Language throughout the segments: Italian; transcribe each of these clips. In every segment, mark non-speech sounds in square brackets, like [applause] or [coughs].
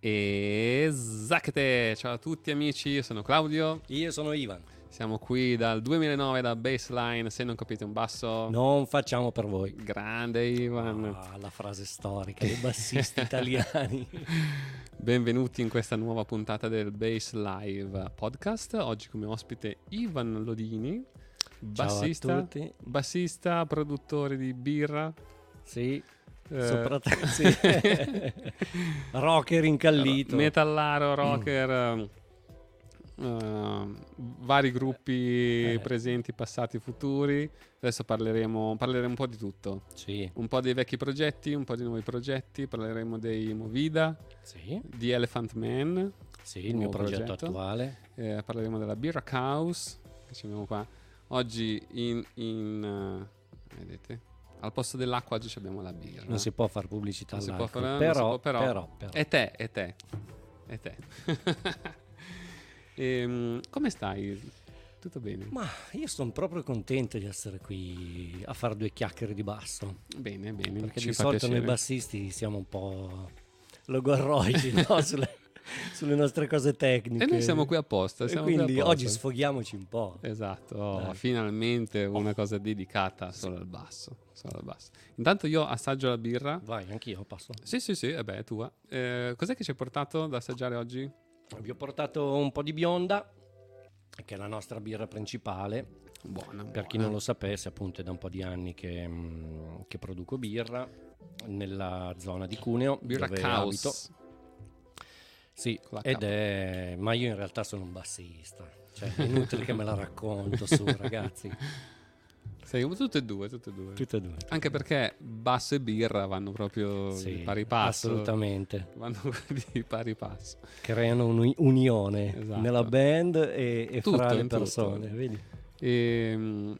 Esatte! Ciao a tutti amici, io sono Claudio. Io sono Ivan. Siamo qui dal 2009 da Baseline, se non capite un basso. Non facciamo per voi. Grande Ivan. Ah, la frase storica dei bassisti [laughs] italiani. Benvenuti in questa nuova puntata del Bass Live podcast. Oggi come ospite Ivan Lodini, bassista, bassista, produttore di birra. Sì, eh, soprattutto [laughs] sì. [laughs] rocker incallito. Metallaro, rocker, eh, vari gruppi Eh. presenti, passati, futuri. Adesso parleremo, parleremo un po' di tutto. Sì, Un po' dei vecchi progetti, un po' di nuovi progetti. Parleremo dei Movida, sì, di Elephant Man. sì, il mio Nuovo progetto progetto. attuale. eh, parleremo della Birra House. Che ci abbiamo qua. Oggi in... in, eh, vedete? Al posto dell'acqua oggi abbiamo la birra. Non si può fare pubblicità Non si può fare- però, può, però- però, però. E te, e te, e te. [laughs] Ehm, come stai? Tutto bene? Ma io sono proprio contento di essere qui a fare due chiacchiere di basso. Bene, bene. Perché di solito piacere. noi bassisti siamo un po' logorroici no? [laughs] sulle, sulle nostre cose tecniche. E noi siamo qui apposta. E siamo qui quindi apposta. oggi sfoghiamoci un po'. Esatto, oh, finalmente una cosa dedicata solo al basso. Solo al basso. Intanto io assaggio la birra. Vai, anch'io passo. Sì, sì, sì, vabbè, è tua. Eh, cos'è che ci hai portato da assaggiare oggi? Vi ho portato un po' di bionda, che è la nostra birra principale. Buona. Per chi non lo sapesse, appunto, è da un po' di anni che, mm, che produco birra nella zona di Cuneo, Birra Caos. abito. Sì, ed è... ma io in realtà sono un bassista. Cioè, è inutile che me la racconto su, [laughs] ragazzi. Sei tutte e due, tutte e due. Tutte e due. Anche perché basso e birra vanno proprio Sì, di pari passo. Assolutamente. Vanno [laughs] di pari passo. Creano un'unione Esatto. nella band e, e Tutto, fra le persone. Vedi? Ehm,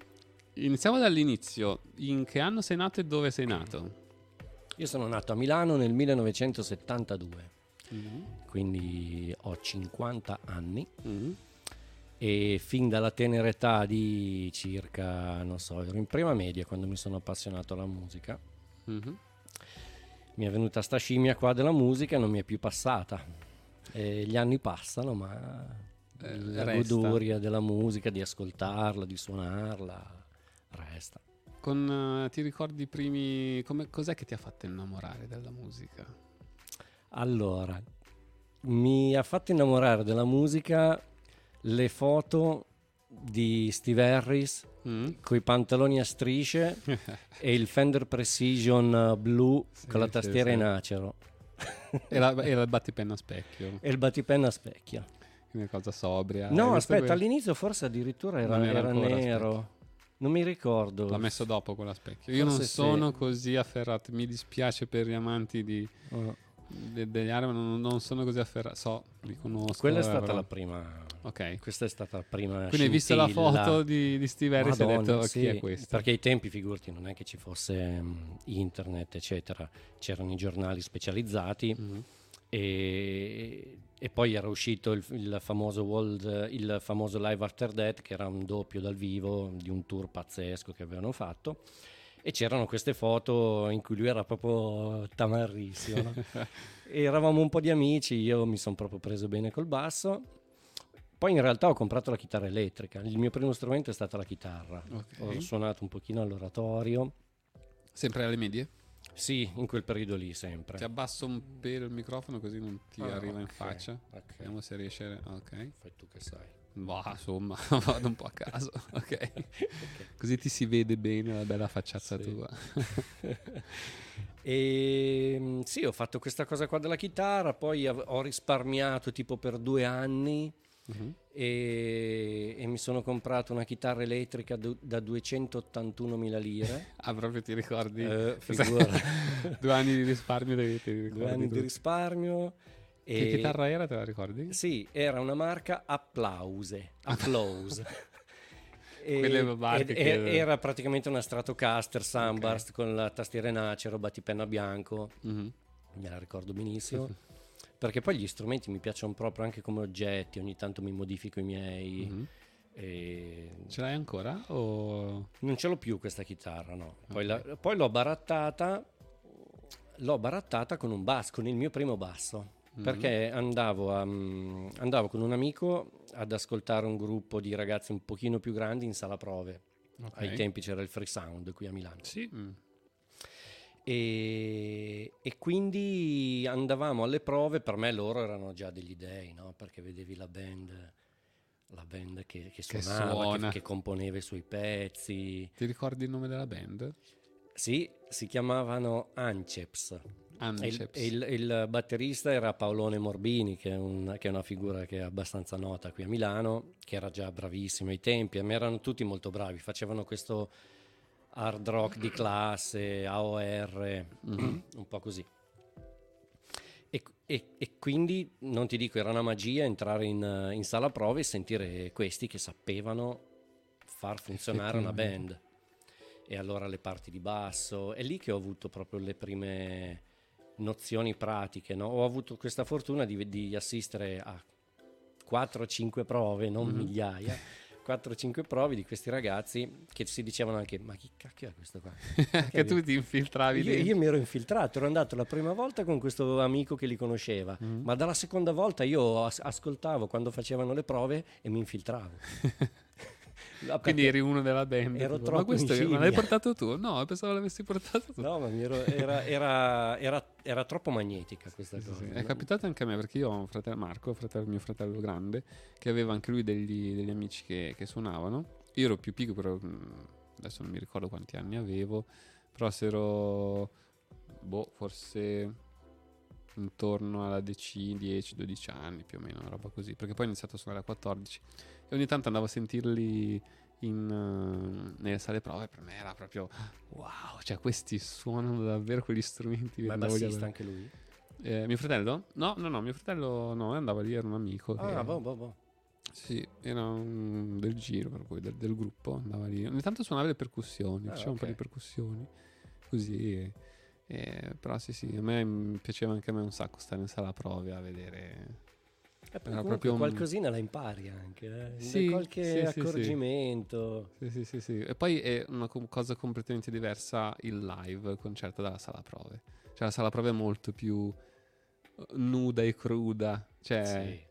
iniziamo dall'inizio. In che anno sei nato e dove sei nato? Io sono nato a Milano nel 1972. quindi ho 50 anni Mm. E fin dalla tenera età di circa, non so, ero in prima media quando mi sono appassionato alla musica. Mhm. Mi è venuta sta scimmia qua della musica e non mi è più passata. E gli anni passano, ma Eh, la resta. goduria della musica, di ascoltarla, di suonarla, resta. Con, eh, ti ricordi i primi... come- cos'è che ti ha fatto innamorare della musica? Allora, mi ha fatto innamorare della musica le foto di Steve Harris Mm? con i pantaloni a strisce [laughs] e il Fender Precision eh, blu con la sì, tastiera sì. in acero [laughs] e, la, e il battipenna a specchio. e il battipenna a specchio. Quindi una cosa sobria. No, aspetta, que- all'inizio forse addirittura era, Non era era nero. Non mi ricordo. L'ha messo dopo quella specchio. Io non Forse sì. sono così afferrato. Mi dispiace per gli amanti di, Oh, de- degli arabi, ma non, non sono così afferrato. So, li conosco. Quella è eh, stata però- la prima. Ok. Questa è stata la prima. Quindi hai visto la foto di, di Steve Harris e hai Madonna, detto sì, chi è questo? Perché ai tempi, figurati, non è che ci fosse mm, internet, eccetera. C'erano i giornali specializzati Mhm. e, e poi era uscito il, il famoso World, il famoso Live After Death, che era un doppio dal vivo di un tour pazzesco che avevano fatto. E c'erano queste foto in cui lui era proprio tamarrissimo. no? [laughs] Eravamo un po' di amici, io mi sono proprio preso bene col basso. Poi in realtà ho comprato la chitarra elettrica, il mio primo strumento è stata la chitarra. Ok. Ho suonato un pochino all'oratorio. Sempre alle medie? Sì, in quel periodo lì sempre. Ti abbasso un pelo il microfono così non ti Ah, arriva in ok, faccia. ok. Vediamo se riesce. Ok. Fai tu che sai. Boh, insomma, [laughs] vado un po' a caso. [laughs] Ok. Così ti si vede bene la bella facciazza Sì. tua. [laughs] E mm, sì, ho fatto questa cosa qua della chitarra, poi ho risparmiato tipo per due anni Mhm. e, e mi sono comprato una chitarra elettrica du- da 281.000 lire. Ah, proprio ti ricordi? Eh. Due anni di risparmio due anni di tutto. Risparmio. Che e- chitarra era, te la ricordi? Sì, era una marca Applause. Applause. [laughs] E- ed- che- e- Era praticamente una Stratocaster Sunburst con la tastiera in acero, battipenna bianco, Mhm. me la ricordo benissimo. Perché poi gli strumenti mi piacciono proprio anche come oggetti, ogni tanto mi modifico i miei. Mhm. e- Ce l'hai ancora? O... Non ce l'ho più questa chitarra, no. Poi, Ok. la- poi l'ho barattata, l'ho barattata con un basso, con il mio primo basso. Mhm. Perché andavo, a- mm, andavo con un amico ad ascoltare un gruppo di ragazzi un pochino più grandi in sala prove. Ok. Ai tempi c'era il Free Sound qui a Milano. Sì. mm. E, e quindi andavamo alle prove, per me loro erano già degli dei, no? perché vedevi la band, la band che, che suonava, che, suona. che componeva i suoi pezzi. Ti ricordi il nome della band? Sì, si chiamavano Anceps. Il, il- il batterista era Paolone Morbini, che è, un- che è una figura che è abbastanza nota qui a Milano, che era già bravissimo ai tempi, ma erano tutti molto bravi, facevano questo hard rock di classe, AOR, Mhm. un po' così. E, e- e quindi non ti dico, era una magia entrare in, in sala prove e sentire questi che sapevano far funzionare una band. E allora le parti di basso, è lì che ho avuto proprio le prime nozioni pratiche. no? Ho avuto questa fortuna di, di assistere a 4-5 prove, non Mhm. migliaia. [laughs] 4-5 prove di questi ragazzi che si dicevano anche ma chi cacchio è questo qua? [laughs] che tu ti infiltravi Io, io mi ero infiltrato, ero andato la prima volta con questo amico che li conosceva, Mm. ma dalla seconda volta io as- ascoltavo quando facevano le prove e mi infiltravo. [laughs] Ah, Quindi eri uno della band. ero tipo, troppo ma questo in ma scimmia." l'hai portato tu? No, pensavo l'avessi portato tu. No, ma ero- era, era- era- era troppo magnetica questa Sì, cosa. sì. È no? capitato anche a me perché io ho un fratello Marco, fratello, mio fratello grande, che aveva anche lui degli, degli amici che, che suonavano. Io ero più piccolo, però adesso non mi ricordo quanti anni avevo, però se ero, boh, forse intorno alla decina, 10-12 anni più o meno, una roba così, perché poi ho iniziato a suonare a 14 e ogni tanto andavo a sentirli in, eh, nelle sale prove, per me era proprio wow, cioè questi suonano davvero quegli strumenti. Ma è bassista anche lui? Eh, mio fratello? No, no, no, mio fratello no, andava lì, era un amico. che- Ah, boh, boh, boh. Sì, era un- del giro per cui, del, del gruppo, andava lì. Ogni tanto suonava le percussioni, Ah, faceva un po' di percussioni, così. e- e- però sì, sì, a me piaceva anche a me un sacco stare in sala prove a vedere... Eh, poi Era comunque proprio un- qualcosina la impari anche, eh. Sì, qualche sì, accorgimento. Sì, sì, sì, sì. E poi è una cosa completamente diversa il live, il concerto dalla sala prove. Cioè la sala prove è molto più eh, nuda e cruda. Cioè,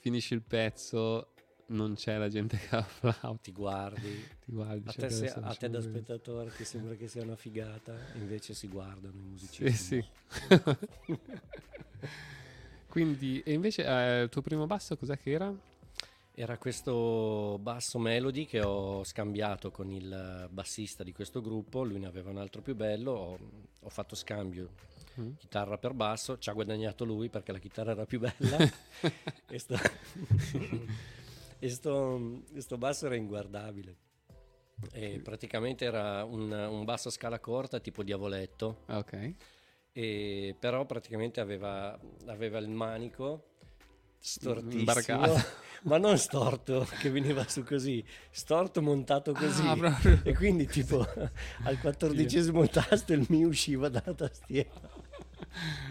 finisci il pezzo, non c'è la gente che applaude, ti guardi. ti guardi. A cerca te, se- a te da spettatore ti sembra che sia una figata, invece si guardano i Sì, musicisti. sì. [laughs] Quindi, e invece eh, il tuo primo basso cos'è che era? Era questo basso melody che ho scambiato con il bassista di questo gruppo, lui ne aveva un altro più bello, ho, ho fatto scambio Mm. chitarra per basso, ci ha guadagnato lui perché la chitarra era più bella [laughs] [laughs] sto, e sto- sto basso era inguardabile. E praticamente era un, un basso a scala corta tipo diavoletto, Ah, ok. e però praticamente aveva, aveva il manico stortissimo, [laughs] ma non storto che veniva su così, storto montato così. Ah. E quindi tipo [laughs] al quattordicesimo tasto il mi usciva dalla tastiera,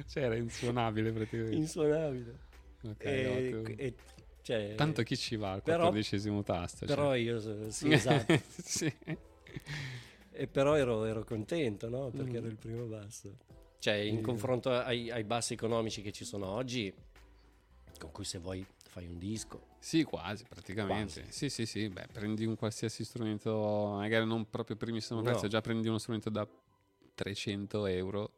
Cioè era insuonabile praticamente. insuonabile. Ok, E- e- cioè, Tanto chi ci va al però- quattordicesimo tasto? però cioè. io sì, esatto. [laughs] sì. E però ero, ero contento, no? Perché Mm. era il primo basso. Cioè, in Sì. confronto ai, ai bassi economici che ci sono oggi, con cui se vuoi fai un disco. Sì, quasi, praticamente. Quasi. Sì, sì, sì. Beh, prendi un qualsiasi strumento, magari non proprio primissimo No. prezzo, già prendi uno strumento da 300 euro,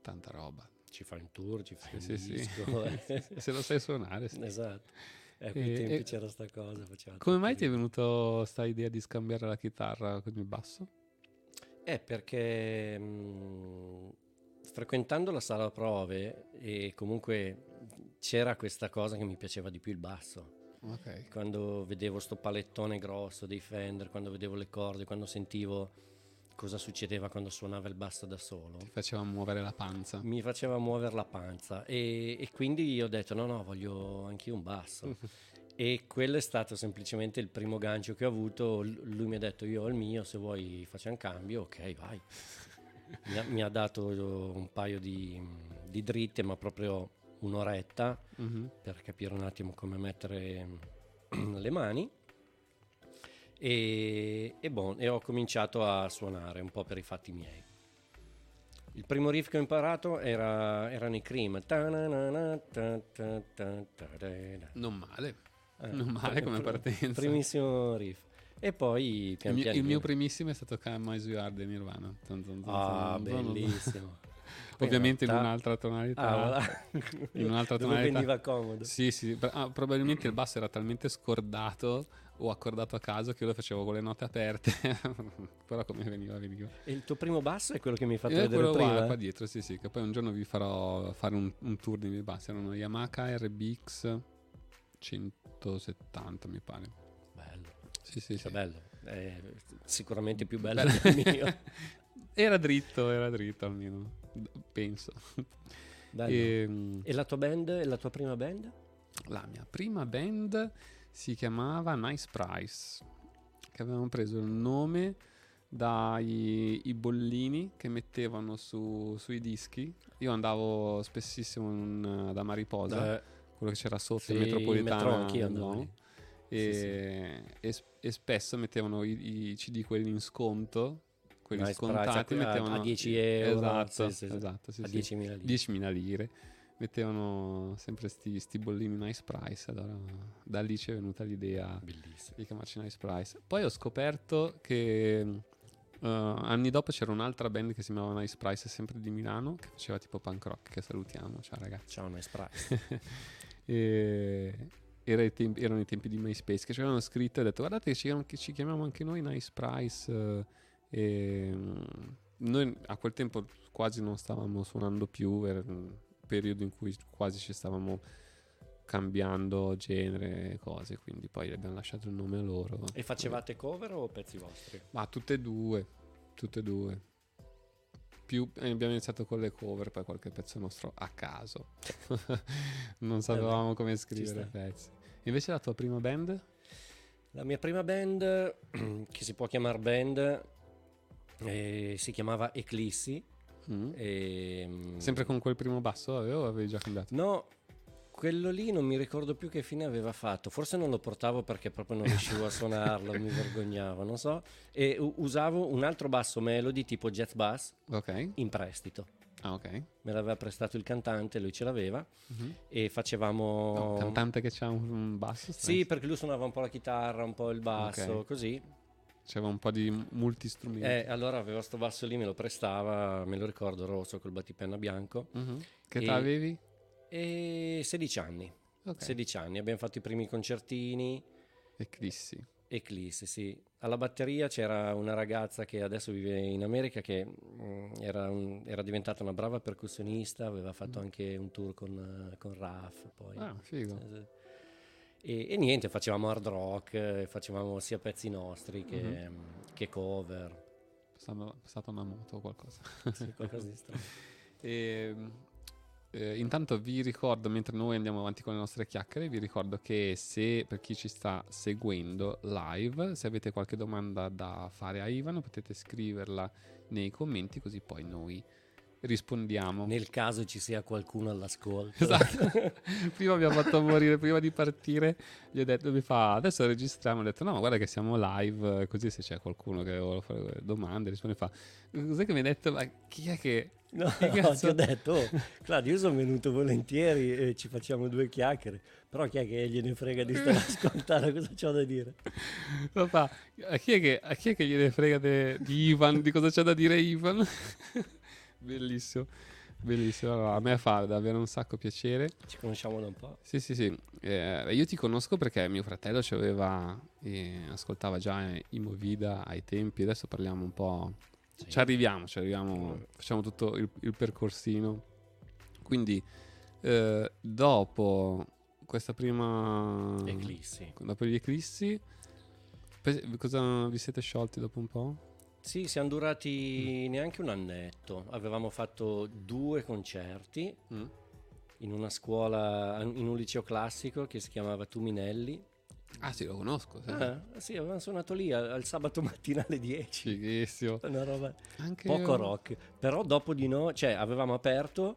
tanta roba. Ci fai un tour, ci fai Sì, un sì, disco. eh. [laughs] Se lo sai suonare. sì. esatto. Eh, a quei E- tempi e- c'era sta cosa. Come mai ti è venuta sta idea di scambiare la chitarra con il basso? Eh, perché mh, frequentando la sala prove e comunque c'era questa cosa che mi piaceva di più il basso. Ok. Quando vedevo sto palettone grosso dei Fender, quando vedevo le corde, quando sentivo cosa succedeva quando suonava il basso da solo, Ti faceva muovere la panza. mi faceva muovere la panza e, e quindi ho detto no no voglio anch'io un basso. [laughs] E quello è stato semplicemente il primo gancio che ho avuto. Lui mi ha detto io ho il mio se vuoi facciamo cambio. Ok vai. [laughs] Mi ha, mi ha dato un paio di, di dritte ma proprio un'oretta Mhm. per capire un attimo come mettere [clears throat] le mani e, e, bon, e ho cominciato a suonare un po' per i fatti miei. Il primo riff che ho imparato era, erano i Cream. Non male. Eh, Non male come partenza. Primissimo riff. E poi Il pian mio, il mio primissimo è stato Come As You Are di Nirvana. Ah, bellissimo. [laughs] Ovviamente in un'altra tonalità. Ah, voilà. In un'altra [laughs] Dove tonalità. veniva comodo. Sì, sì, ah, probabilmente il basso era talmente scordato o accordato a caso che io lo facevo con le note aperte, [laughs] però come veniva veniva. E il tuo primo basso è quello che mi hai fatto E vedere quello prima? qua, qua dietro, sì sì, che poi un giorno vi farò fare un, un tour di miei bassi, erano Yamaha RBX 170 mi pare. Bello. Sì sì sì. Cioè, bello. È sicuramente più bello Bello. del mio. [laughs] Era dritto, era dritto almeno, penso. E, E, la tua band, la tua prima band? La mia prima band si chiamava Nice Price, che avevamo preso il nome dai i bollini che mettevano su- sui dischi. Io andavo spessissimo in- da Mariposa, Eh, quello che c'era sotto sì, il metropolitano. no? E, e s- e spesso mettevano i, i CD quelli in sconto, quelli Nice Price, scontati, a- a- mettevano a 10 euro, Esatto, sì, sì, sì. esatto, sì, a sì. 10.000 lire. 10.000 lire mettevano sempre sti, sti bollini nice price allora da lì ci è venuta l'idea Bellissimo. di chiamarci nice price poi ho scoperto che eh, anni dopo c'era un'altra band che si chiamava nice price sempre di Milano che faceva tipo punk rock che salutiamo ciao ragazzi Ciao, Nice Price. [laughs] e era i tempi- erano i tempi di MySpace che ci avevano scritto e detto guardate che ci, che ci chiamiamo anche noi Nice Price eh, e mm, noi a quel tempo quasi non stavamo suonando più un periodo in cui quasi ci stavamo cambiando genere e cose quindi poi abbiamo lasciato il nome a loro. E facevate cover o pezzi vostri? ma tutte e due tutte e due. Più eh, abbiamo iniziato con le cover poi qualche pezzo nostro a caso. [laughs] Non sapevamo come scrivere pezzi. Invece la tua prima band? La mia prima band, [clears throat] che si può chiamare band, eh, si chiamava Eclissi. Mm. E, mm, sempre con quel primo basso avevo avevi già cambiato No, quello lì non mi ricordo più che fine aveva fatto. Forse non lo portavo perché proprio non riuscivo a [laughs] suonarlo, mi vergognavo, non so. E usavo un altro basso melody tipo jazz bass ok in prestito. ah ok Me l'aveva prestato il cantante, lui ce l'aveva Mhm. e facevamo... No, cantante che c'ha un, basso Sì, strano. perché lui suonava un po' la chitarra, un po' il basso, Ok. così. C'aveva un po' di multistrumenti Eh, allora aveva sto basso lì, me lo prestava, me lo ricordo, rosso col battipenna bianco. Mhm. che età avevi? E 16 anni. ok 16 anni, abbiamo fatto i primi concertini. Eclissi Eclisse, sì. Alla batteria c'era una ragazza che adesso vive in America che mm, era, un- era diventata una brava percussionista, aveva fatto anche un tour con, con Raf. Poi. Mm. ah figo Eh, E, e niente, facevamo hard rock, eh, facevamo sia pezzi nostri che, Mhm. mm, che cover. è stata- una moto o qualcosa [laughs] Sì, qualcosa di strano. [laughs] E, eh, intanto vi ricordo, mentre noi andiamo avanti con le nostre chiacchiere, vi ricordo che se per chi ci sta seguendo live, se avete qualche domanda da fare a Ivan, potete scriverla nei commenti, così poi noi rispondiamo. Nel caso ci sia qualcuno all'ascolto. Esatto. [laughs] prima mi ha fatto morire, prima di partire gli ho detto, mi fa, adesso registriamo, ho detto no ma guarda che siamo live, così se c'è qualcuno che vuole fare domande, risponde, fa, cos'è che mi hai detto, ma chi è che... [laughs] No, [laughs] no, ti ho detto, oh, Claudio, io sono venuto volentieri e ci facciamo due chiacchiere, però chi è che gliene frega di stare a ascoltare cosa c'ho da dire? Fa, a chi è che, a chi è che gliene frega de- di Ivan, di cosa c'è da dire Ivan? Bellissimo, bellissimo, allora, a me fa davvero un sacco piacere. Ci conosciamo da un po'. Sì, sì, sì. Eh, io ti conosco perché mio fratello ci aveva, eh, ascoltava già i Movida ai tempi, adesso parliamo un po', Sì. ci arriviamo, ci arriviamo, facciamo tutto il, il percorsino. Quindi, eh, dopo questa prima... Eclissi. Dopo gli eclissi, cosa vi siete sciolti dopo un po'? Sì, siamo durati neanche un annetto. Avevamo fatto due concerti Mm. in una scuola, in un liceo classico che si chiamava Tuminelli. Ah sì, lo conosco. Sì. Ah, sì, avevamo suonato lì al, al sabato [laughs] mattina alle 10. Fighissimo. Una roba Anche poco rock. Però dopo di noi, cioè avevamo aperto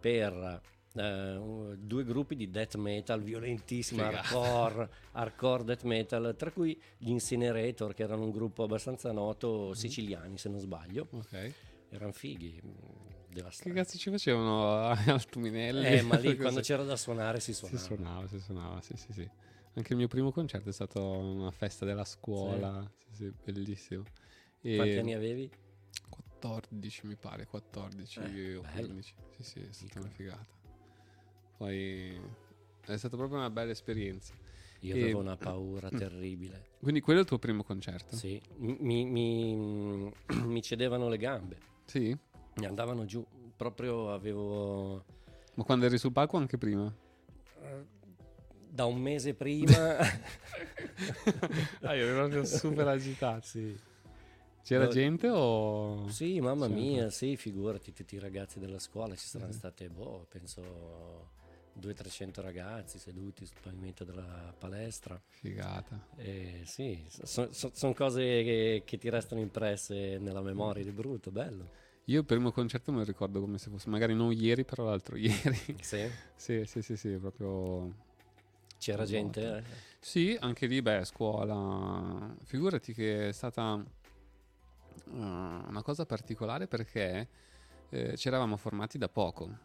per eh, due gruppi di death metal violentissimi, hardcore, [laughs] hardcore death metal, tra cui gli Incinerator, che erano un gruppo abbastanza noto, Mhm. siciliani se non sbaglio. Ok. Erano fighi, mm, Che devastanti. cazzo ci facevano [laughs] al Tuminelli? Eh, ma lì [laughs] quando c'era da suonare si Si suonava. suonava, si suonava, sì, sì, sì. Anche il mio primo concerto è stato una festa della scuola, sì, sì, bellissimo. E Quanti anni avevi? 14 mi pare, 14 Eh, o bello. 15. Sì, sì, è stata Piccolo. una figata. Poi è stata proprio una bella esperienza. Io E- avevo una [coughs] paura terribile. Quindi quello è il tuo primo concerto? Sì, mi, mi- [clears throat] mi cedevano le gambe, Sì? mi andavano giù. Proprio avevo Ma quando eri sul palco anche prima? da un mese prima. [laughs] ah, io ero proprio super agitato. sì. C'era No, gente o... Sì, mamma mia, sì, figurati tutti i ragazzi della scuola, ci saranno Mhm. state, boh, penso 200-300 ragazzi seduti sul pavimento della palestra. Figata. E sì, sono cose che, che ti restano impresse nella memoria di brutto, bello. Io il primo concerto me lo ricordo come se fosse, magari non ieri, però l'altro [laughs] ieri. Sì, sì, sì, sì, sì, proprio... c'era gente. eh? Sì, anche lì, beh, scuola. Figurati che è stata uh, una cosa particolare perché eh, ci eravamo formati da poco.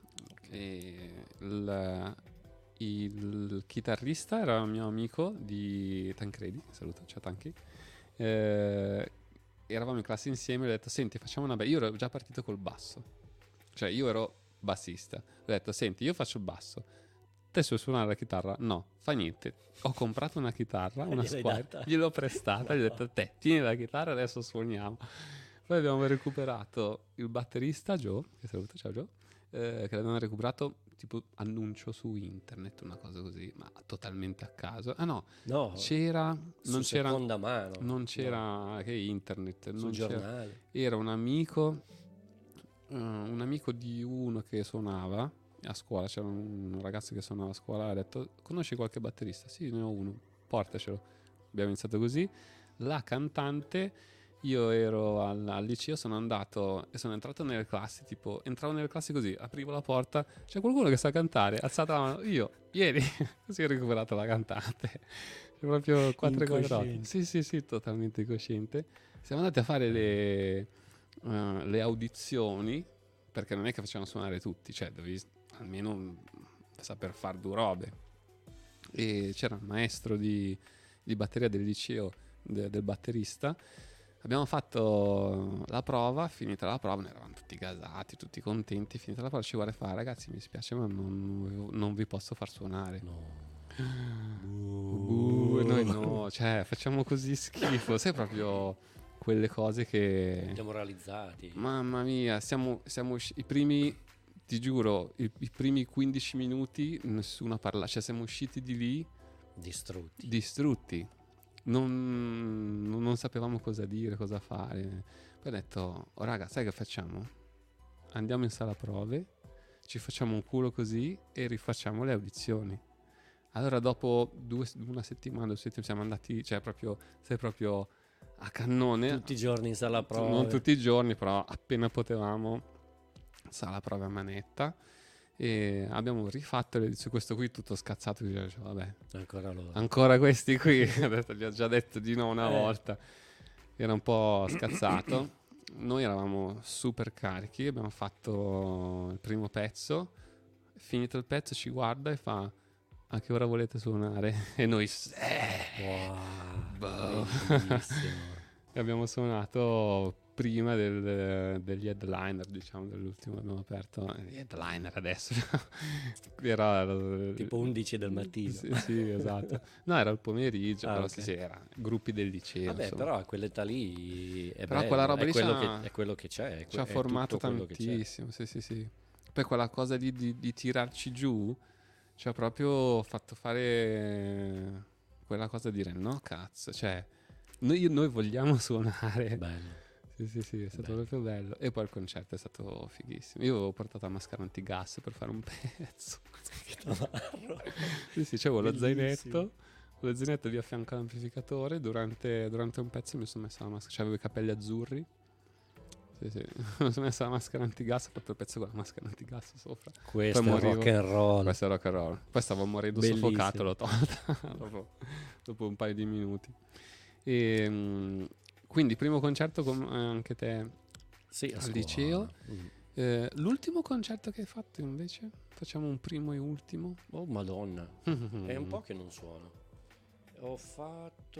E il, il chitarrista era un mio amico di Tancredi, saluto, ciao Tanchi. Eh, eravamo in classe insieme e ho detto, senti, facciamo una bella... Io ero già partito col basso, cioè io ero bassista. Ho detto, senti, io faccio il basso. Te sai suonare la chitarra? No, fa niente. Ho comprato una chitarra, una squadra, gliel'ho prestata, gli ho detto, te, tieni la chitarra, adesso suoniamo. Poi abbiamo recuperato il batterista Joe, che saluto, ciao Joe, eh, che l'abbiamo recuperato tipo annuncio su internet, una cosa così, ma totalmente a caso. Ah no, No, c'era, non c'era, seconda mano. non no, c'era che internet, sul non c'era, giornale. era un amico, eh, un amico di uno che suonava a scuola, c'era un ragazzo che suonava a scuola, ha detto, conosci qualche batterista? Sì, ne ho uno, portacelo. Abbiamo iniziato così. La cantante, io ero al, al liceo, sono andato e sono entrato nelle classi, tipo, entravo nelle classi così, aprivo la porta, c'è qualcuno che sa cantare, alzata la mano, io, ieri, [laughs] così ho recuperato la cantante. C'è proprio quattro quadrati. Sì, sì, sì, totalmente incosciente. Siamo andati a fare le, eh, le audizioni, perché non è che facevano suonare tutti, cioè dovevi almeno saper fare due robe. E c'era il maestro di, di batteria del liceo, de- del batterista. Abbiamo fatto la prova, finita la prova, noi eravamo tutti gasati, tutti contenti. Finita la prova, ci guarda e fa: Ragazzi, mi spiace, ma non, non vi posso far suonare. No. Uh, noi no, cioè facciamo così schifo. Sai proprio quelle cose che. Demoralizzati. Mamma mia, siamo, siamo usci- i primi, ti giuro, i, i primi 15 minuti nessuno parla, cioè siamo usciti di lì Distrutti. distrutti. Non, non- sapevamo cosa dire, cosa fare. Poi ho detto, oh, raga, sai che facciamo? Andiamo in sala prove, ci facciamo un culo così e rifacciamo le audizioni. Allora dopo due, una settimana, due settimane siamo andati, cioè proprio, sei proprio a cannone. Tutti i giorni in sala prova. Non tutti i giorni, però appena potevamo sa la prova a manetta. E abbiamo rifatto su questo qui tutto scazzato. Cioè, vabbè, Ancora ancora questi qui. [laughs] Gli ho già detto di no una Eh. volta. Era un po' scazzato. Noi eravamo super carichi. Abbiamo fatto il primo pezzo. Finito il pezzo, ci guarda e fa: A che ora volete suonare? E noi, "Eh." Wow, Boh. [laughs] E abbiamo suonato prima del- degli headliner, diciamo, dell'ultimo abbiamo aperto. Gli headliner adesso. [laughs] era tipo 11 del mattino. Sì, sì, esatto. No, era il pomeriggio, Ah, però ok. sì, era gruppi del liceo. Vabbè, insomma. però a quell'età lì è, Però bello, quella roba è lì quello, che, è quello che c'è. ci ha formato che tantissimo, sì, sì, sì. Poi quella cosa di, di- di tirarci giù ci ha proprio fatto fare quella cosa di dire no, cazzo, cioè noi, noi vogliamo [laughs] suonare. Bello. Sì, sì, sì, è stato Bello. proprio bello. E poi il concerto è stato fighissimo. Io avevo portato la maschera antigas per fare un [laughs] pezzo. sì, sì, c'avevo lo zainetto. Lo zainetto lì a fianco all'amplificatore. Durante, durante un pezzo mi sono messo la maschera. C'avevo i capelli azzurri. Sì, sì. [laughs] mi sono messo la maschera antigas. Ho fatto il pezzo con la maschera antigas sopra. Questo è rock and roll. Questo è rock and roll. Poi stavo morendo Bellissimo. soffocato. L'ho tolta [laughs] dopo, dopo un paio di minuti. E, mm, quindi, primo concerto con eh, anche te Sì, al liceo. Mm. Eh, l'ultimo concerto che hai fatto invece? Facciamo un primo e ultimo. Oh, madonna. [laughs] È un po' che non suono. Ho fatto...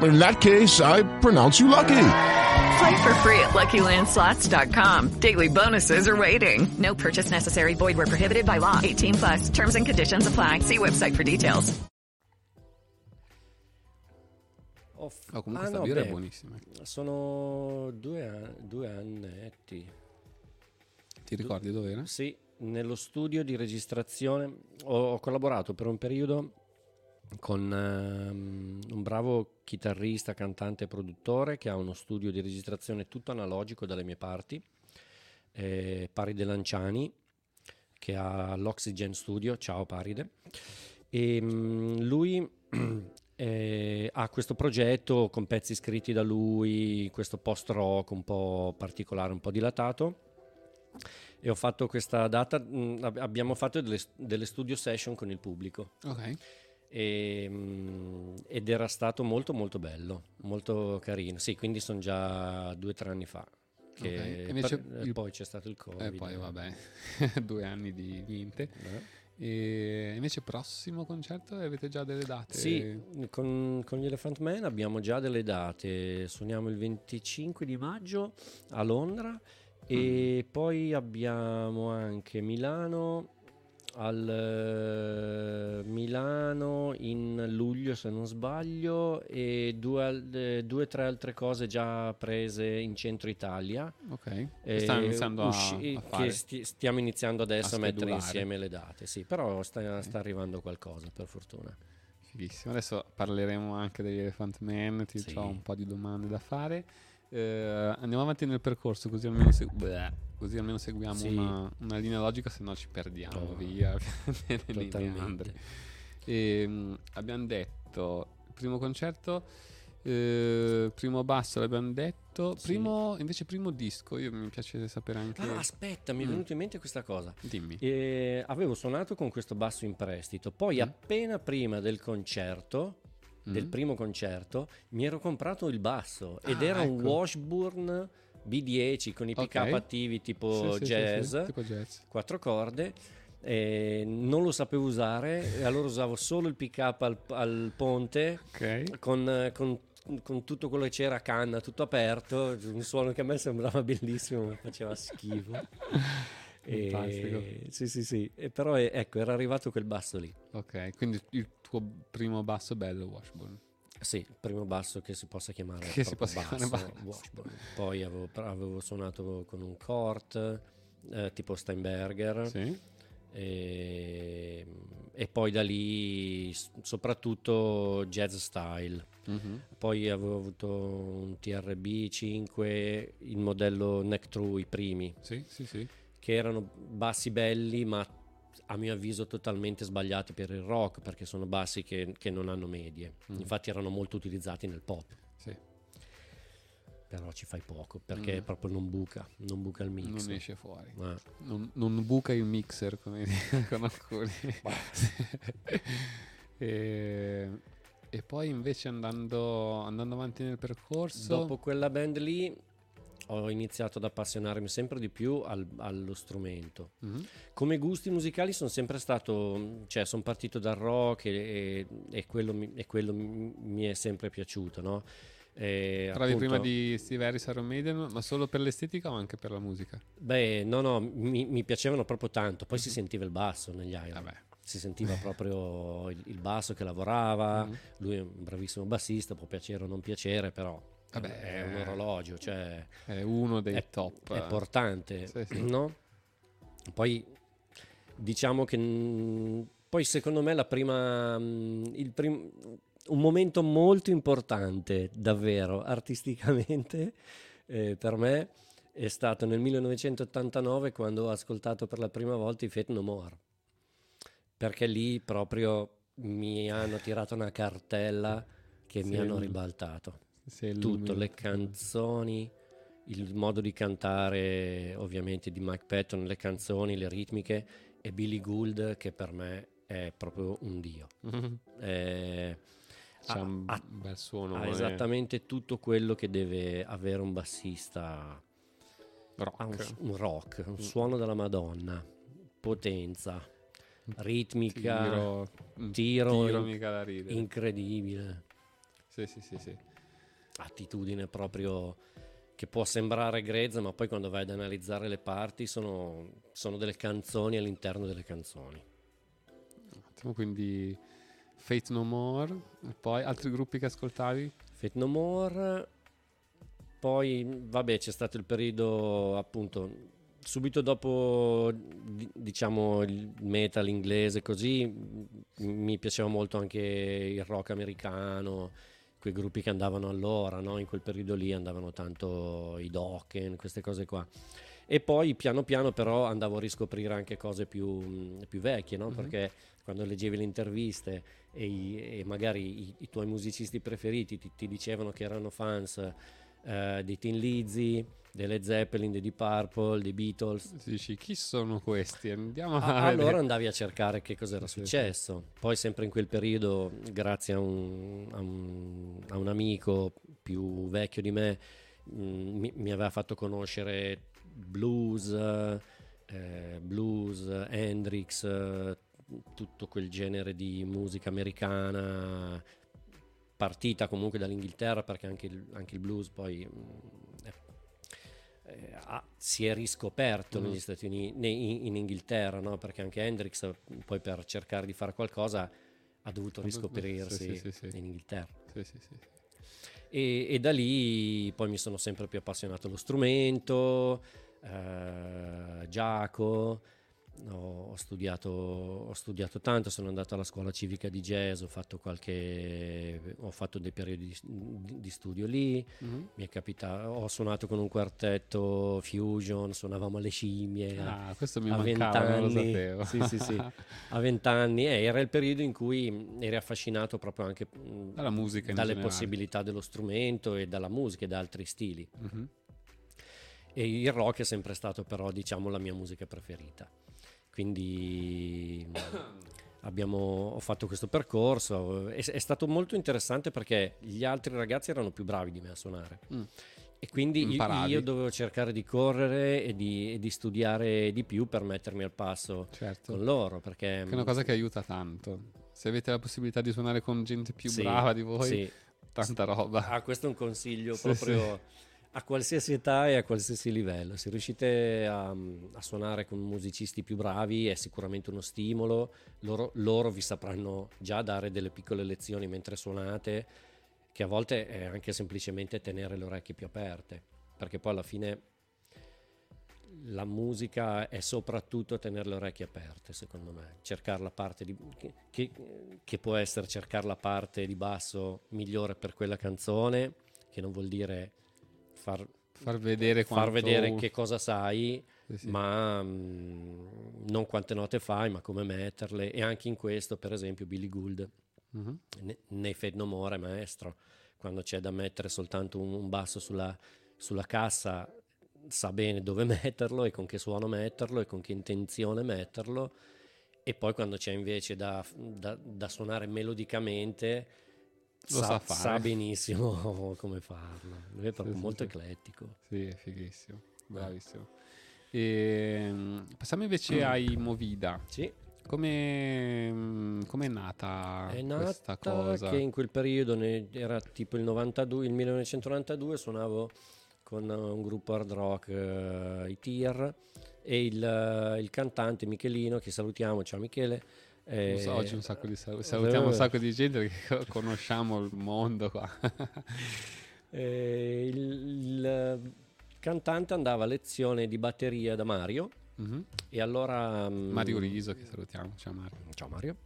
In that case, I pronounce you lucky. Play for free at LuckyLandSlots.com. Daily bonuses are waiting. No purchase necessary. Void where prohibited by law. 18 plus. Terms and conditions apply. See website for details. F- Oh, comunque ah, sta no, birra beh, è buonissima. Sono due, a- due annetti. Ti ricordi dove era? Sì, nello studio di registrazione ho, ho collaborato per un periodo con ehm, un bravo chitarrista, cantante e produttore che ha uno studio di registrazione tutto analogico dalle mie parti, eh, Paride Lanciani, che ha l'Oxygen Studio. Ciao Paride. E mm, lui [clears throat] eh, ha questo progetto con pezzi scritti da lui, questo post rock un po' particolare, un po' dilatato. E ho fatto questa data, abbiamo fatto delle, delle studio session con il pubblico Ok. E, mh, ed era stato molto molto bello, molto carino. Sì, quindi sono già due o tre anni fa. Che Ok. Invece per- il- poi c'è stato il Covid. E poi vabbè, [laughs] due anni di niente. E invece prossimo concerto avete già delle date? Sì, con, con gli Elephant Man abbiamo già delle date. Suoniamo il 25 di maggio a Londra e poi abbiamo anche Milano al eh, Milano in luglio se non sbaglio e due o o tre altre cose già prese in centro Italia Ok. eh, Stanno iniziando a, usci- a fare. che sti- stiamo iniziando adesso a a, mettere insieme le date sì però sta, sta arrivando qualcosa per fortuna Fighissimo. Adesso parleremo anche degli Elephant Man, ti Sì. ho un po' di domande da fare. Eh, andiamo avanti nel percorso così almeno, segu- bleh, così almeno seguiamo Sì. una, una linea logica, se no ci perdiamo Oh, via [laughs] meandri. Ehm, abbiamo detto primo concerto, eh, primo basso l'abbiamo detto, Sì. primo, invece primo disco, io mi piace sapere anche... ah aspetta mi è Mm. venuto in mente questa cosa Dimmi. E avevo suonato con questo basso in prestito poi Mm. appena prima del concerto del Mm. primo concerto mi ero comprato il basso ed Ah, era un ecco. Washburn B10 con i pick up attivi tipo Sì, sì, sì, jazz sì, tipo jazz. quattro corde e non lo sapevo usare allora usavo solo il pick up al, al ponte Ok. con, con con tutto quello che c'era a canna, tutto aperto, un suono che a me sembrava bellissimo, ma faceva schifo. [laughs] E, sì, sì, sì. E però eh, ecco, era arrivato quel basso lì. Ok, quindi il tuo primo basso bello Washburn. Sì, il primo basso che si possa chiamare, Che si possa chiamare basso, basso. Washburn. Poi avevo, avevo suonato con un Cort, eh, tipo Steinberger. Sì. E, e poi da lì soprattutto jazz style. Mhm. Poi avevo avuto un TRB 5, il modello Neck True, i primi, Sì, sì, sì. che erano bassi belli, ma a mio avviso totalmente sbagliati per il rock, perché sono bassi che, che non hanno medie. Mm. Infatti erano molto utilizzati nel pop. Sì. Però ci fai poco, perché Mm. proprio non buca, non buca il mix. Non esce fuori. Eh. Non, non buca il mixer come dicono [laughs] alcuni. [laughs] e, e poi invece andando, andando avanti nel percorso... Dopo quella band lì ho iniziato ad appassionarmi sempre di più al- allo strumento. Mhm. Come gusti musicali sono sempre stato, cioè sono partito dal rock e, e- e quello, mi, e quello mi mi è sempre piaciuto, no? E Parlavi appunto- prima di Steve Harris e Iron Maiden, ma solo per l'estetica o anche per la musica? Beh, no, no, mi, mi piacevano proprio tanto. Poi si sentiva il basso negli Iron. Vabbè. Si sentiva [laughs] proprio il, il basso che lavorava. Mhm. Lui è un bravissimo bassista, può piacere o non piacere, però Vabbè, è un orologio, cioè È uno dei è, top. è portante, Sì, sì. no? Poi diciamo che poi secondo me la prima mm, il prim- un momento molto importante davvero [laughs] artisticamente eh, per me è stato nel 1989 quando ho ascoltato per la prima volta i Fate No More perché lì proprio mi hanno tirato una cartella che mi Sì. hanno ribaltato tutto, le canzoni, il modo di cantare ovviamente di Mike Patton, le canzoni, le ritmiche e Billy Gould che per me è proprio un dio. Mhm. Eh, ha- un ha- bel suono. ha eh, esattamente tutto quello che deve avere un bassista. rock. Un, un rock, un suono della Madonna, potenza, ritmica, Tiro, tiro tiro in- incredibile. Sì, sì, sì, sì. Attitudine proprio che può sembrare grezza, ma poi quando vai ad analizzare le parti sono, sono delle canzoni all'interno delle canzoni. Ottimo, quindi Fate No More, e poi altri gruppi che ascoltavi? Fate No More, poi vabbè c'è stato il periodo appunto subito dopo di- diciamo il metal inglese così mi piaceva molto anche il rock americano quei gruppi che andavano allora no? in quel periodo lì andavano tanto i Dokken queste cose qua e poi piano piano però andavo a riscoprire anche cose più, più vecchie no? Mhm. perché quando leggevi le interviste e, i- e magari i, i tuoi musicisti preferiti ti, ti dicevano che erano fans eh, dei Tin Lizzy, dei Led Zeppelin, dei Deep Purple, dei Beatles. Dici chi sono questi? Andiamo a, A- vedere. allora andavi a cercare che cosa era Sì, sì, successo. Poi sempre in quel periodo, grazie a un, a un- a un amico più vecchio di me, mh, mi, mi aveva fatto conoscere blues, eh, blues, Hendrix, eh, tutto quel genere di musica americana partita comunque dall'Inghilterra perché anche il, anche il blues poi mh, è- eh, ha- si è riscoperto Mhm. negli Stati Uniti, ne- in, in Inghilterra, no? perché anche Hendrix poi per cercare di fare qualcosa ha dovuto riscoprirsi sì, sì, in Inghilterra. E, e da lì poi mi sono sempre più appassionato allo strumento, eh, Giaco, ho, studiato, ho studiato tanto, sono andato alla scuola civica di jazz, ho fatto, qualche, ho fatto dei periodi di, di- di studio lì, Mhm. mi è capitato, ho suonato con un quartetto fusion, suonavamo alle scimmie. Ah, questo mi a mancava, lo 20 sapevo. Sì, sì, sì. [laughs] A vent'anni eh, era il periodo in cui mh, eri affascinato proprio anche mh, Dalla musica dalle generale. possibilità dello strumento e dalla musica e da altri stili. Mhm. E il rock è sempre stato però diciamo la mia musica preferita. Quindi abbiamo, ho fatto questo percorso, è, è stato molto interessante perché gli altri ragazzi erano più bravi di me a suonare. Mm. E quindi io, io dovevo cercare di correre e di, e di studiare di più per mettermi al passo Certo. con loro. Perché Che è una cosa che aiuta tanto. Se avete la possibilità di suonare con gente più Sì, brava di voi, sì. tanta roba. Ah, questo è un consiglio Sì, proprio. A qualsiasi età e a qualsiasi livello. Se riuscite a, a suonare con musicisti più bravi è sicuramente uno stimolo. Loro, loro vi sapranno già dare delle piccole lezioni mentre suonate, che a volte è anche semplicemente tenere le orecchie più aperte, perché poi alla fine la musica è soprattutto tenere le orecchie aperte, secondo me. Cercare la parte di, che, che- può essere cercare la parte di basso migliore per quella canzone, che non vuol dire far, Far vedere far vedere che cosa sai, Sì, sì. ma mm, non quante note fai, ma come metterle. E anche in questo, per esempio, Billy Gould Mhm. ne- nei Fade No More è maestro. Quando c'è da mettere soltanto un, un basso sulla, sulla cassa, sa bene dove [laughs] metterlo e con che suono metterlo e con che intenzione metterlo. E poi quando c'è invece da, da- da suonare melodicamente, Lo sa fare. benissimo [laughs] come farlo. Lui è proprio sì, molto sì. eclettico. Sì, è fighissimo, bravissimo. E, passiamo invece ai Movida. Sì. Come mm, come è nata È questa nata cosa? che in quel periodo ne- era tipo il 92, il 1992 suonavo con eh, un gruppo hard rock, eh, i Tear e il, eh, il cantante Michelino che salutiamo, ciao Michele. Eh, oggi un sacco di saluti. Salutiamo un eh, sacco di gente perché conosciamo il mondo qua. [laughs] eh, il, il cantante andava a lezione di batteria da Mario Mhm. e allora... mm, Mario Riso che salutiamo, ciao Mario. Ciao Mario.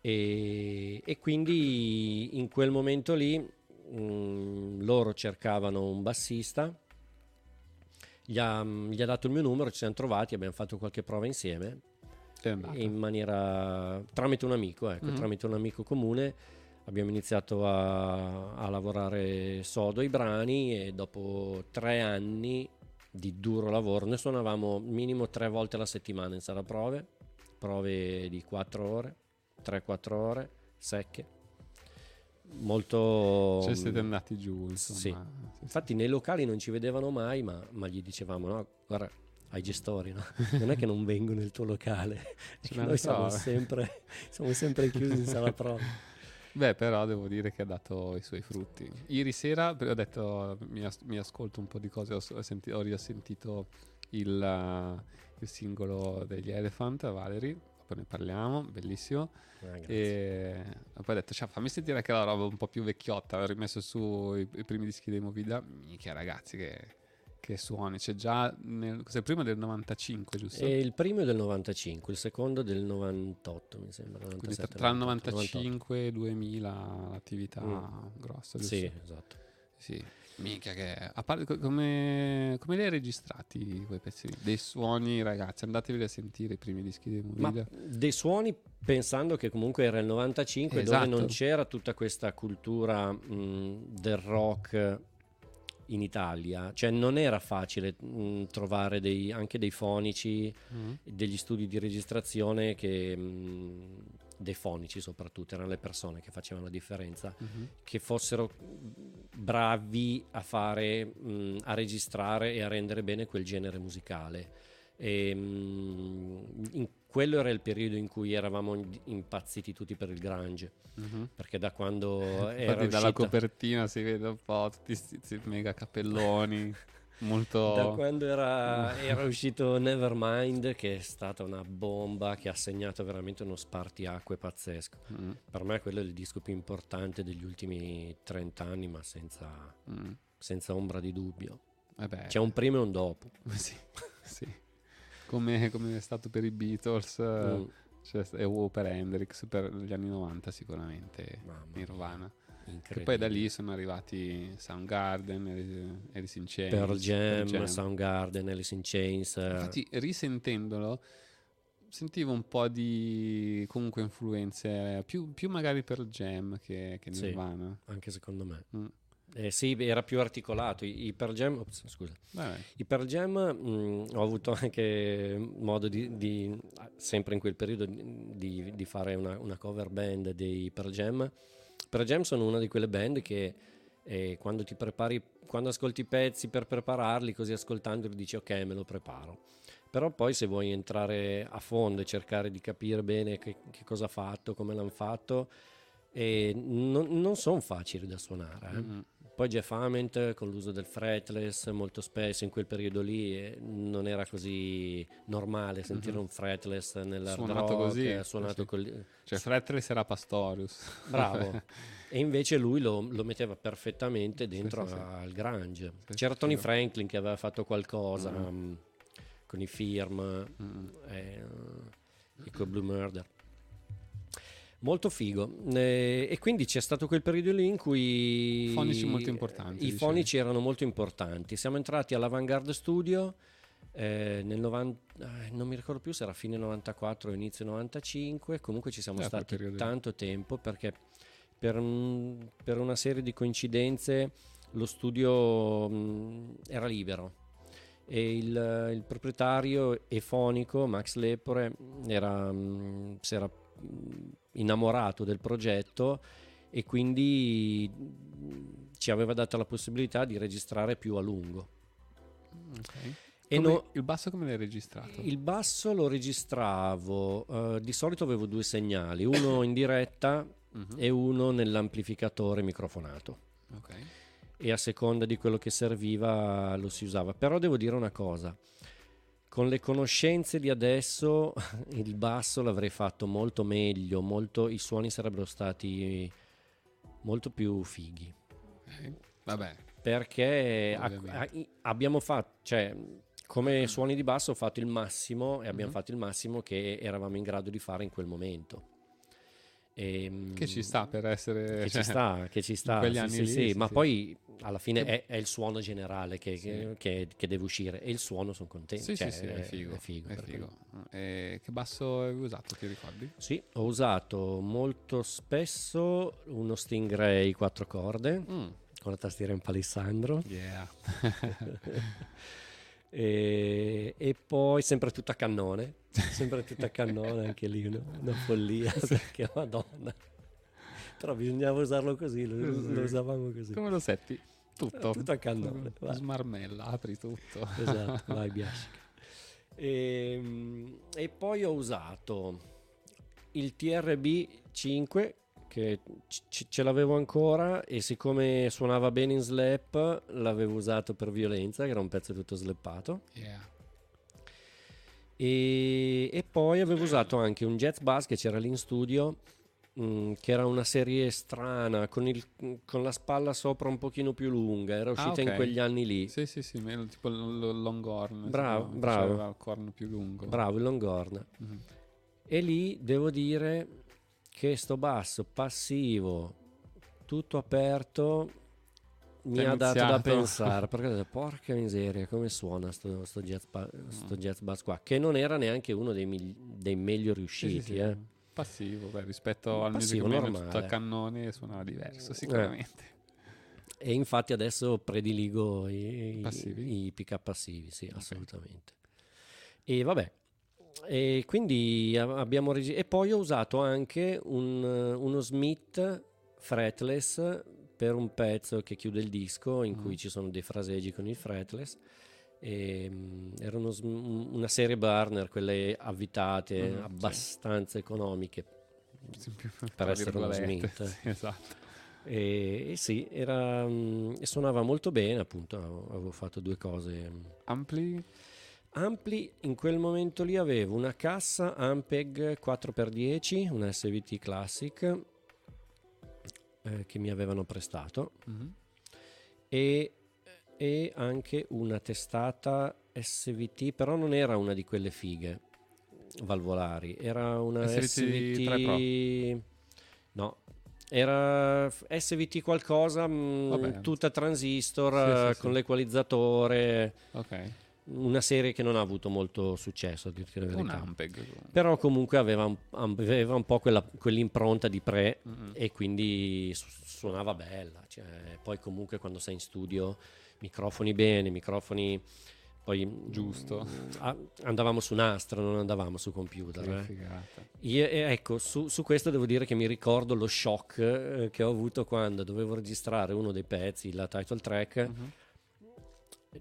E, e quindi in quel momento lì mm, loro cercavano un bassista, gli ha, gli ha dato il mio numero, ci siamo trovati, abbiamo fatto qualche prova insieme. In maniera tramite un amico, ecco, Mhm. tramite un amico comune abbiamo iniziato a, a lavorare sodo i brani e dopo tre anni di duro lavoro noi suonavamo minimo tre volte alla settimana in sala prove prove di 4 ore 3-4 ore secche molto Cioè siete andati giù, insomma. sì. infatti nei locali non ci vedevano mai ma, ma gli dicevamo no guarda ai gestori no? non è che non vengo nel tuo locale [laughs] noi siamo sempre, siamo sempre chiusi in sala prove Beh, però devo dire che ha dato i suoi frutti. Ieri sera ho detto mi, as- mi ascolto un po' di cose, ho, senti- ho riasentito il, uh, il singolo degli Elephant, Valerie, dopo ne parliamo, bellissimo. Ah, e poi ho detto, cioè, fammi sentire anche la roba un po' più vecchiotta, ho rimesso su i, i primi dischi dei Movida, minchia ragazzi che, che suoni, c'è già, nel, cos'è, prima del 95 giusto? E il primo è del 95 il secondo del 98 mi sembra Quindi 97, tra, tra il 98. 95 e 2000 l'attività Mm. grossa, giusto? sì esatto Sì, minchia che... A parte, co- come, come li hai registrati quei pezzi? Dei suoni, ragazzi, andatevi a sentire i primi dischi dei Movida. dei suoni pensando che comunque era il 95 dove Esatto. non c'era tutta questa cultura mh, del rock in Italia cioè non era facile mh, trovare dei- anche dei fonici Mm. degli studi di registrazione che mh, dei fonici soprattutto erano le persone che facevano la differenza Mhm. che fossero bravi a fare mh, a registrare e a rendere bene quel genere musicale e, mh, in quello era il periodo in cui eravamo impazziti tutti per il grunge Mhm. perché da quando [laughs] era Infatti dalla uscita copertina si vede un po' tutti questi mega cappelloni, [laughs] molto... Da quando era, era uscito Nevermind, che è stata una bomba che ha segnato veramente uno spartiacque pazzesco. Mm, Per me quello è il disco più importante degli ultimi 30 anni, ma senza, mm. senza ombra di dubbio. Vabbè, C'è un prima e un dopo. [laughs] sì, sì. Come, come è stato per i Beatles Mm. cioè, e o per Hendrix per gli anni 90 sicuramente, Nirvana. Che poi da lì sono arrivati Soundgarden, Alice- Alice in Chains, Pearl Jam, Pearl Soundgarden, Alice in Chains. eh, Infatti, risentendolo, sentivo un po' di comunque influenze, più, più magari per Jam che, che Sì. Nirvana. anche secondo me. Mm. Eh, sì, era più articolato. I, i Pearl Jam, ops, scusa. Vai. I Pearl Jam mh, ho avuto anche modo di, di- sempre in quel periodo di, di fare una, una cover band dei Pearl Jam. Pearl Jam sono una di quelle band che eh, quando ti prepari, quando ascolti i pezzi per prepararli, così ascoltandoli dici ok me lo preparo. Però poi se vuoi entrare a fondo e cercare di capire bene che, che cosa ha fatto, come l'hanno fatto, e non, non sono facili da suonare. eh. Mm. Poi Jeff Ament con l'uso del fretless molto spesso in quel periodo lì eh, non era così normale sentire Mhm. un fretless nell'hard Suonato rock, così, eh, suonato sì. col- Cioè, Fretless era Pastorius. [laughs] Bravo. e invece lui lo, lo metteva perfettamente dentro sì, sì. al grunge. C'era Tony. Franklin che aveva fatto qualcosa Mm. mm, con i firm Mm. eh, e con Blue Murder. Molto figo. Eh, e quindi c'è stato quel periodo lì in cui Fonici molto importanti, I dicevi. fonici erano molto importanti. Siamo entrati all'Avantgarde Studio eh, nel 90, eh, non mi ricordo più se era fine 94 o inizio 95. Comunque ci siamo Eh, stati tanto tempo perché per, per una serie di coincidenze lo studio mh, era libero e il, il proprietario e fonico Max Lepore era, mh, si era innamorato del progetto e quindi ci aveva dato la possibilità di registrare più a lungo. Ok. E Come- no- il basso come l'hai registrato? il basso lo registravo, eh, di solito avevo due segnali, uno in diretta Mhm. e uno nell'amplificatore microfonato Ok. e a seconda di quello che serviva lo si usava. Però devo dire una cosa, con le conoscenze di adesso [laughs] il basso l'avrei fatto molto meglio, molto- i suoni sarebbero stati molto più fighi. Ok. Vabbè. Perché a- a- abbiamo fatto, cioè, come suoni di basso ho fatto il massimo e abbiamo Mhm. fatto il massimo che eravamo in grado di fare in quel momento. Ehm, Che ci sta per essere... che cioè, ci [laughs] sta, che ci sta, sì, sì, lì, sì, ma poi alla fine Che- è, è il suono generale che, che- che- deve uscire e il suono sono contento. Sì, cioè, sì, è figo. È figo, è figo. E che basso hai usato, ti ricordi? Sì, ho usato molto spesso uno Stingray 4 corde Mm. con la tastiera in palissandro. Yeah. [laughs] E, e poi sempre tutta a cannone, sempre tutta a cannone anche lì, una, una follia, perché madonna. Però bisognava usarlo così, lo, lo usavamo così. Come lo setti? Tutto. Tutto a cannone. vai. Smarmella, apri tutto. Esatto, vai [laughs] Biascica. E, e poi ho usato il TRB 5 che c- ce l'avevo ancora e siccome suonava bene in slap l'avevo usato per violenza che era un pezzo tutto slappato Yeah. E, e poi avevo usato anche un jazz bass che c'era lì in studio mh, che era una serie strana con, il- con la spalla sopra un pochino più lunga era uscita in Ah, ok. quegli anni lì Sì, sì, sì, tipo l- l- longhorn. Bravo, chiama, bravo. aveva il corno più lungo. bravo il Longhorn Mhm. E lì devo dire che sto basso passivo, tutto aperto, mi ha dato da pensare perché ho detto, porca miseria come suona sto, sto jazz, ba- sto jazz bass qua che non era neanche uno dei, migli- dei meglio Sì, sì, riusciti sì. eh. Passivo, beh, rispetto al Passivo, music man tutto normale. a cannone suonava diverso Eh. sicuramente. e infatti adesso prediligo i, Passivi? i pick up passivi sì assolutamente e vabbè e quindi abbiamo regi- e poi ho usato anche un, uno Smith fretless per un pezzo che chiude il disco in Mm. cui ci sono dei fraseggi con il fretless e, mm, era uno una serie Burner quelle avvitate Mhm, sì. abbastanza economiche Sì, più- per essere uno Smith sì, esatto. e, e sì era, mm, e suonava molto bene appunto avevo fatto due cose Ampli? Ampli, in quel momento lì avevo una cassa Ampeg 4x10, una SVT Classic eh, che mi avevano prestato Mhm. e, e anche una testata SVT, però non era una di quelle fighe valvolari, era una SVT SVT, 3 no, era SVT qualcosa, mh, Vabbè. tutta transistor Sì, sì, eh, sì. con l'equalizzatore Ok. Una serie che non ha avuto molto successo a dirti la Un verità Ampeg. però comunque aveva un, aveva un po' quella- quell'impronta di pre Mhm. e quindi su- suonava bella cioè, poi comunque quando sei in studio microfoni bene microfoni poi Giusto. mm, a- andavamo su nastro non andavamo su computer eh. Io- ecco, su, su questo devo dire che mi ricordo lo shock eh, che ho avuto quando dovevo registrare uno dei pezzi, la title track, Mhm.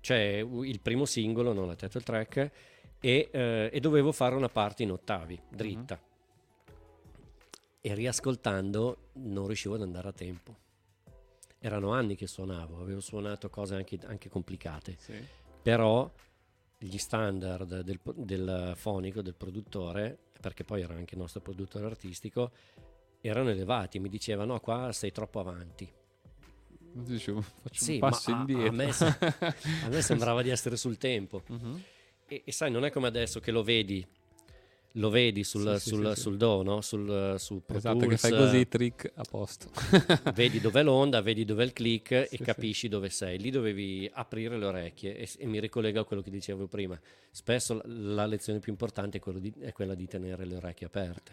Cioè il primo singolo, non la title track, e, eh, e dovevo fare una parte in ottavi, dritta. e riascoltando non riuscivo ad andare a tempo. Erano anni che suonavo, avevo suonato cose anche, anche complicate, Sì. però gli standard del, del fonico, del produttore, perché poi era anche il nostro produttore artistico, erano elevati. Mi diceva: No, qua sei troppo avanti. Dicevo, faccio Sì, un passo a- indietro. A, me, se- [laughs] a me sembrava di essere sul tempo. Mhm. E, e sai, non è come adesso che lo vedi, lo vedi sul, Sì, sul- sì, sul do, no? sul, su Pro Esatto, che Tools, fai così, trick a posto. [laughs] vedi dov'è l'onda, vedi dov'è il click e capisci dove sei. Lì dovevi aprire le orecchie e, e mi ricollego a quello che dicevo prima. Spesso la, la lezione più importante è, di- è quella di tenere le orecchie aperte.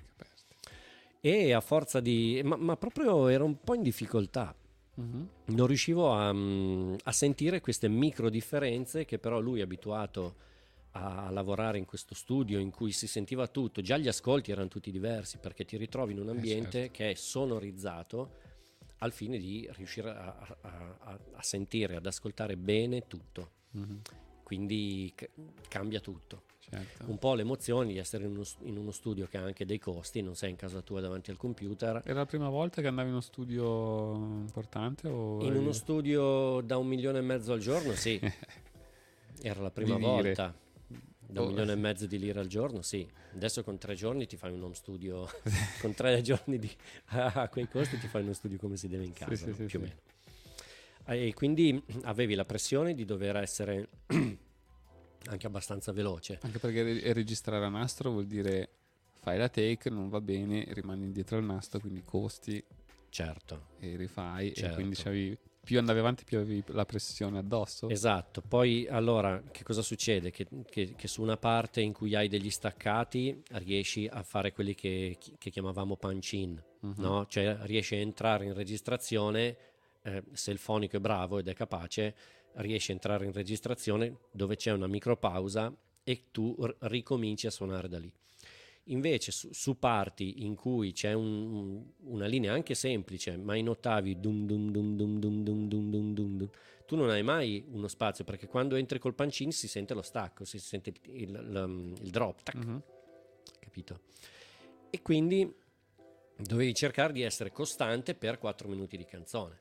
E a forza di... Ma, ma proprio ero un po' in difficoltà. Mhm. Non riuscivo a, mm, a sentire queste micro differenze che però lui è abituato a lavorare in questo studio in cui si sentiva tutto, già gli ascolti erano tutti diversi perché ti ritrovi in un ambiente certo. che è sonorizzato al fine di riuscire a, a- a- sentire, ad ascoltare bene tutto. Mhm. Quindi c- cambia tutto. Certo. Un po' l'emozione di essere in uno, in uno studio che ha anche dei costi, non sei in casa tua davanti al computer. Era la prima volta che andavi in uno studio importante? O In uno studio da un milione e mezzo al giorno, sì. [laughs] Era la prima volta. Da un Oh. milione e mezzo di lire al giorno, sì. Adesso con tre giorni ti fai un home studio. [laughs] con tre giorni di, [laughs] a quei costi ti fai uno studio come si deve in Sì, casa, sì, no? sì, più o sì. meno. E quindi avevi la pressione di dover essere [clears throat] anche abbastanza veloce. Anche perché re- registrare a nastro vuol dire fai la take, non va bene, rimani indietro al nastro, quindi costi Certo. e rifai e Certo. quindi c'avevi- più andavi avanti più avevi la pressione addosso. Esatto, poi allora che cosa succede? Che, che- che su una parte in cui hai degli staccati riesci a fare quelli che, che chiamavamo punch in, Mhm. no? Cioè riesci a entrare in registrazione, eh, se il fonico è bravo ed è capace, riesci a entrare in registrazione dove c'è una micropausa e tu r- ricominci a suonare da lì. Invece su, su parti in cui c'è un- un- una linea anche semplice, ma in ottavi dum dum dum dum dum dum dum dum dum dum, tu non hai mai uno spazio perché quando entri col pancin si sente lo stacco, si sente il, il- il- drop, tac, Mhm. capito? E quindi dovevi cercare di essere costante per 4 minuti di canzone.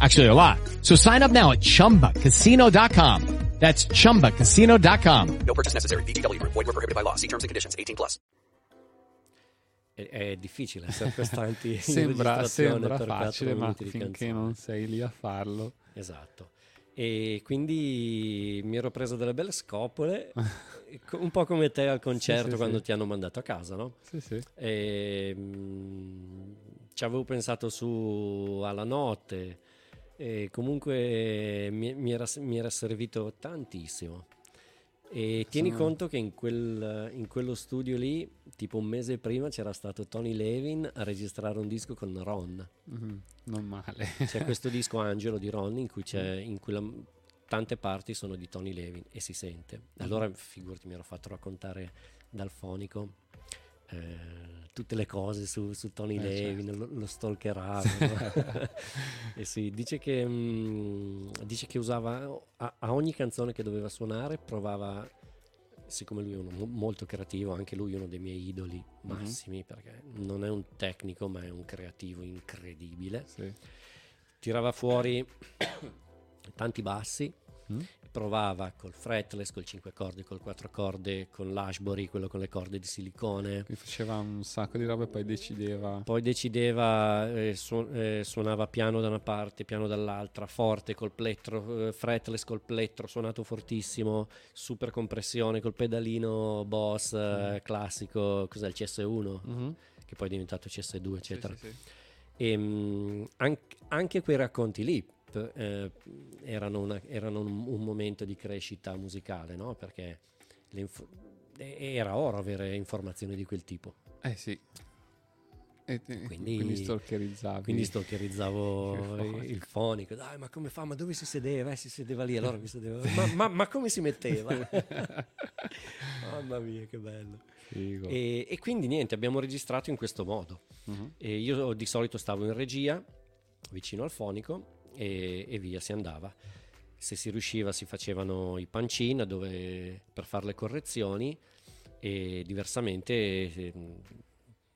Actually, a lot. So sign up now at chumbacasino.com. That's chumbacasino.com. No purchase necessary. VGW Group. Void were prohibited by law. See terms and conditions. 18 plus. È, è difficile essere costanti in Sembra, sembra per facile, ma finché non sei lì a farlo. Esatto. E quindi mi ero preso delle belle scopole, co- [laughs] un po' come te al concerto sì, quando sì. ti hanno mandato a casa, no? Sì, sì. E, mm, ci avevo pensato su alla notte e comunque mi, mi era, mi era servito tantissimo. E tieni Sono- conto che in, quel- in quello studio lì, tipo un mese prima, c'era stato Tony Levin a registrare un disco con Ron. Mhm, Non male. C'è [laughs] questo disco Angelo di Ron in cui, c'è, in cui la- tante parti sono di Tony Levin e si sente. Allora figurati, mi ero fatto raccontare dal fonico eh, tutte le cose su, su Tony Eh, Levin, certo. lo, lo stalkeravo. [laughs] no? e sì, dice che, mm, dice che usava a, a ogni canzone che doveva suonare, provava, siccome lui è uno mo- molto creativo, anche lui è uno dei miei idoli Mhm. massimi, perché non è un tecnico, ma è un creativo incredibile Sì. tirava fuori [coughs] tanti bassi Mm. Provava col fretless, col 5 corde, col 4 corde, con l'Ashbury, quello con le corde di silicone. Mi faceva un sacco di roba e poi decideva. Poi decideva, eh, su- eh, suonava piano da una parte, piano dall'altra, forte col plettro, eh, fretless col plettro, suonato fortissimo, super compressione col pedalino Boss eh, classico, cos'è il CS1, Mhm. che poi è diventato CS2, eccetera. sì, sì. E, mm, anche, anche quei racconti lì eh, erano, una- erano un, un momento di crescita musicale, no? Perché inf- era oro avere informazioni di quel tipo. Eh sì. E Quindi, quindi stalkerizzavi. Quindi stalkerizzavo [laughs] Il fonico. il, fonico. Dai, ma come fa? Ma dove si sedeva? Eh, si sedeva lì. Allora mi sedeva. Ma, ma- ma come si metteva? [laughs] Mamma mia, che bello. E, e quindi niente, abbiamo registrato in questo modo. E io di solito stavo in regia, vicino al fonico, e, e via si andava. Se si riusciva si facevano i pancin dove, per fare le correzioni e diversamente eh,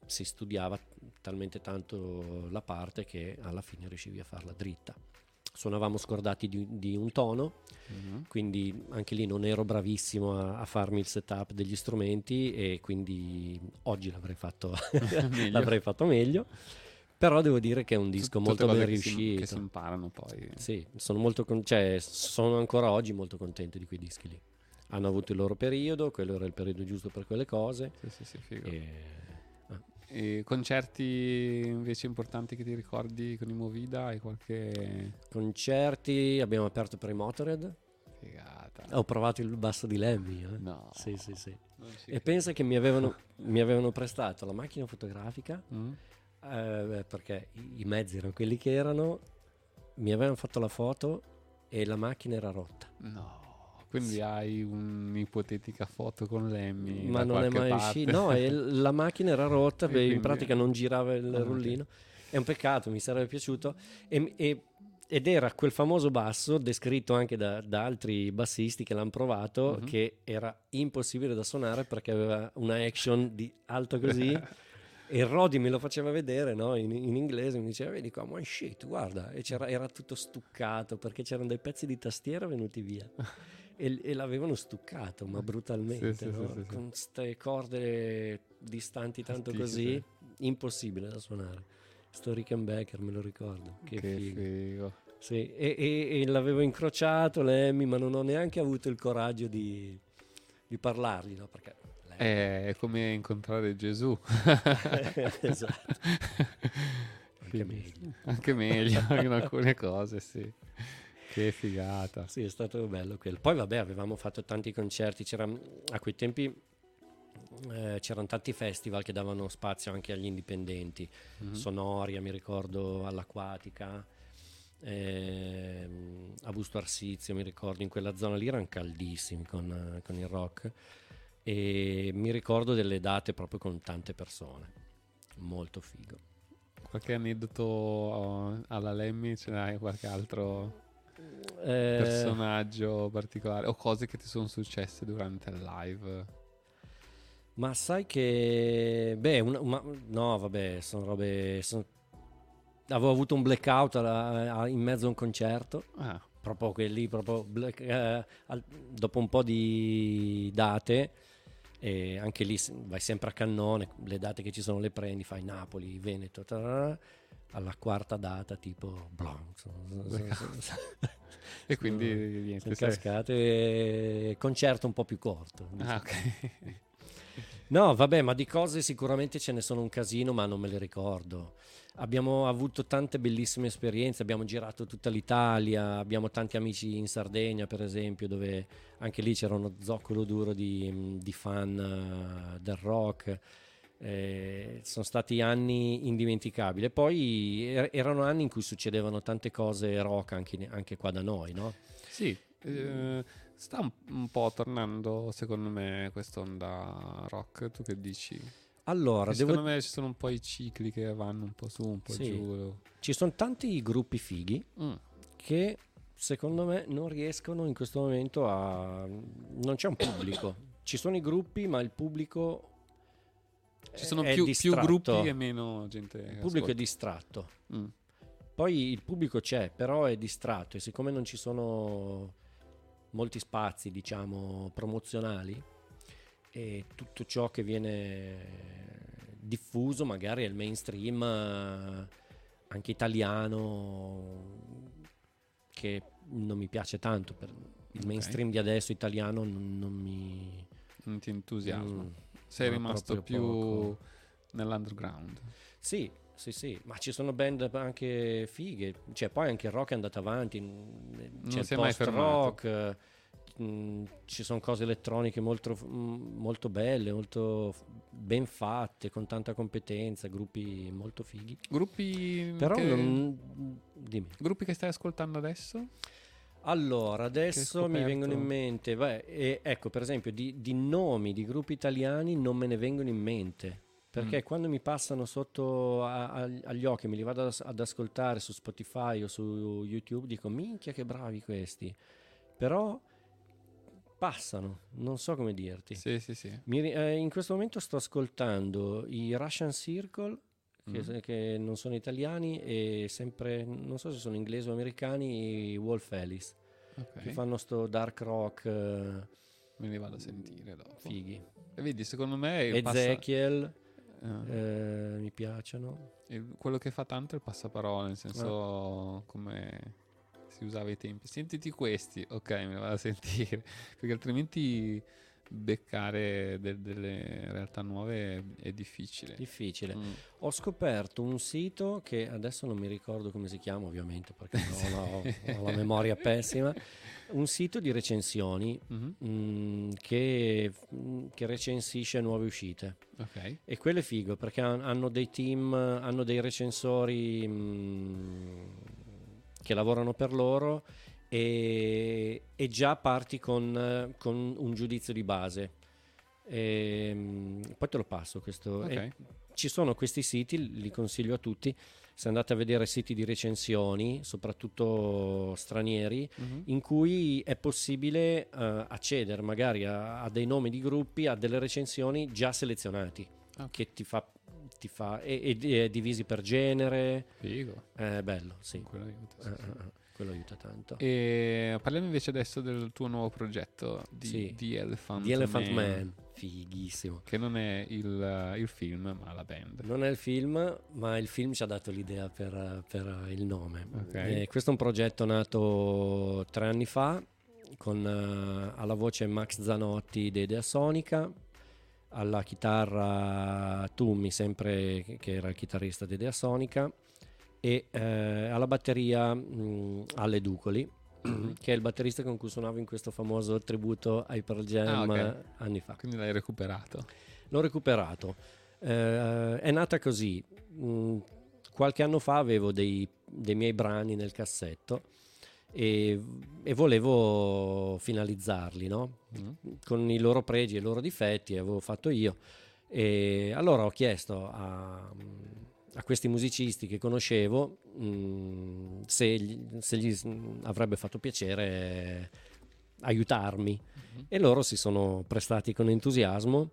si studiava talmente tanto la parte che alla fine riuscivi a farla dritta. Suonavamo scordati di, di un tono, Mhm. quindi anche lì non ero bravissimo a, a farmi il setup degli strumenti e quindi oggi l'avrei fatto, [laughs] [laughs] l'avrei fatto meglio. Però devo dire che è un disco Tutte molto ben che si- riuscito. che si imparano poi. Sì, sono, molto con- cioè, sono ancora oggi molto contento di quei dischi lì. Hanno avuto il loro periodo, quello era il periodo giusto per quelle cose. Sì, sì, sì, figo. E- ah. E concerti invece importanti che ti ricordi con i Movida? Hai qualche Concerti, abbiamo aperto per i Motorhead. figata? Ho provato il basso di Lemmy. eh. No. Sì, sì, sì. E pensa che mi avevano, mi avevano prestato la macchina fotografica Mm? Eh, perché i, mezzi erano quelli che erano, mi avevano fatto la foto e la macchina era rotta. No. Quindi hai un'ipotetica foto con Lemmy. Ma non è mai uscito. No, e [laughs] la macchina era rotta, beh, in quindi- pratica non girava il ok. rullino. È un peccato, mi sarebbe piaciuto. E- e- ed era quel famoso basso, descritto anche da, da altri bassisti che l'hanno provato, Mhm. che era impossibile da suonare perché aveva una action di alto così. [laughs] E Rodi me lo faceva vedere no? in, in inglese, mi diceva, vedi qua, ma shit, guarda, e c'era, era tutto stuccato perché c'erano dei pezzi di tastiera venuti via. [laughs] E, e l'avevano stuccato, ma brutalmente, Sì, no? sì, sì, con queste corde distanti tanto Altissime. così, impossibile da suonare. Sto Rickenbacker me lo ricordo, che, Che figo. figo. Sì, e, e- e l'avevo incrociato Lemmy, ma non ho neanche avuto il coraggio di, di parlargli, no? Perché È come incontrare Gesù. [laughs] Esatto. Anche meglio. Anche meglio [laughs] in alcune cose, sì. Che figata. Sì, è stato bello quello. Poi vabbè, avevamo fatto tanti concerti, c'era a quei tempi eh, c'erano tanti festival che davano spazio anche agli indipendenti. Mhm. Sonoria, mi ricordo, all'Acquatica, ehm, a Busto Arsizio, mi ricordo, in quella zona lì erano caldissimi con, eh, con il rock. E mi ricordo delle date proprio con tante persone. Molto figo. Qualche aneddoto oh, alla Lemmy? Ce n'hai qualche altro Eh, personaggio particolare? O cose che ti sono successe durante il live? Ma sai che... Beh, una- ma- no, vabbè, sono robe... sono- Avevo avuto un blackout alla- a- in mezzo a un concerto. Ah, Proprio quelli, proprio black- eh, al- dopo un po' di date, e anche lì vai sempre a cannone, le date che ci sono le prendi, fai Napoli, Veneto, tararà, alla quarta data tipo... sono- sono- [laughs] e quindi niente. cascate, e concerto un po' più corto. Ah, diciamo. ok. No, vabbè, ma di cose sicuramente ce ne sono un casino, ma non me le ricordo. Abbiamo avuto tante bellissime esperienze, abbiamo girato tutta l'Italia, abbiamo tanti amici in Sardegna, per esempio, dove anche lì c'era uno zoccolo duro di, di fan eh, del rock. Eh, sono stati anni indimenticabili. E poi er- erano anni in cui succedevano tante cose rock anche, anche qua da noi, no? Sì, eh, sta un, po' tornando secondo me quest'onda rock. Tu che dici? Allora, devo Secondo me ci sono un po' i cicli che vanno un po' su, un po' Sì. giù. Ci sono tanti gruppi fighi Mm. che secondo me non riescono in questo momento a... non c'è un pubblico. [coughs] Ci sono i gruppi, ma il pubblico... Ci sono è più, più gruppi e meno gente. Il pubblico è ascolta. distratto. Mm. Poi il pubblico c'è, però è distratto e siccome non ci sono molti spazi, diciamo, promozionali e tutto ciò che viene diffuso magari il mainstream eh, anche italiano che non mi piace tanto per il mainstream di adesso italiano non, non mi non ti entusiasma. Mm, sei rimasto più poco. nell'underground. Sì, sì, sì, ma ci sono band anche fighe, cioè poi anche il rock è andato avanti, mm, c'è il è mai post rock, ci sono cose elettroniche molto, molto belle, molto f- ben fatte, con tanta competenza, gruppi molto fighi. gruppi Però che, non- dimmi. gruppi che stai ascoltando adesso Allora, adesso mi vengono in mente, beh, e- ecco per esempio di, di nomi di gruppi italiani non me ne vengono in mente, perché Mm. quando mi passano sotto a- a- agli occhi, me li vado ad, ad ascoltare su Spotify o su YouTube, dico minchia che bravi questi, però passano, non so come dirti. sì sì sì Mi eh, in questo momento sto ascoltando i Russian Circle, che, Mm. che non sono italiani, e sempre, non so se sono inglesi o americani, i Wolf Alice, ok che fanno sto dark rock eh, me li vado a sentire dopo fighi. e vedi secondo me Ezekiel, eh, eh, mi piacciono. il- quello che fa tanto è il passaparola nel senso Ah. come si usava ai tempi sentiti questi ok me li vado a sentire [laughs] perché altrimenti beccare de- delle realtà nuove è, difficile Difficile. Mm. Ho scoperto un sito che adesso non mi ricordo come si chiama, ovviamente, perché no, no, ho la memoria pessima. Un sito di recensioni Mhm. mm, che, mm, che recensisce nuove uscite. ok E quello è figo perché han- hanno dei team, hanno dei recensori mm, che lavorano per loro e, e già parti con, con un giudizio di base. E, poi te lo passo questo. Ok. E ci sono questi siti, li consiglio a tutti. Se andate a vedere siti di recensioni, soprattutto stranieri, Mhm. in cui è possibile eh, accedere magari a, a dei nomi di gruppi, a delle recensioni già selezionati, Ok. che ti fa, ti fa e, ed è divisi per genere. figo È bello, sì. quello aiuta sì, Eh, sì. eh, eh, quello aiuta tanto. E parliamo invece adesso del tuo nuovo progetto di Sì. The Elephant, The Elephant Man, Man, fighissimo. che non è il, il film ma la band Non è il film, ma il film ci ha dato l'idea per, per il nome. Ok. Eh, questo è un progetto nato tre anni fa, con eh, alla voce Max Zanotti dei Dea Sonica, alla chitarra Tummi, sempre che- era il chitarrista dei Dea Sonica, e eh, alla batteria mh, Ale Ducoli, che è il batterista con cui suonavo in questo famoso tributo ai Pearl Jam Ah, ok. eh, anni fa. quindi l'hai recuperato L'ho recuperato. Eh, è nata così. Mm, qualche anno fa avevo dei, dei miei brani nel cassetto e, e volevo finalizzarli, no? Mm. Con i loro pregi e i loro difetti, avevo fatto io. E allora ho chiesto a, a questi musicisti che conoscevo mm, se, gli, se gli avrebbe fatto piacere aiutarmi e loro si sono prestati con entusiasmo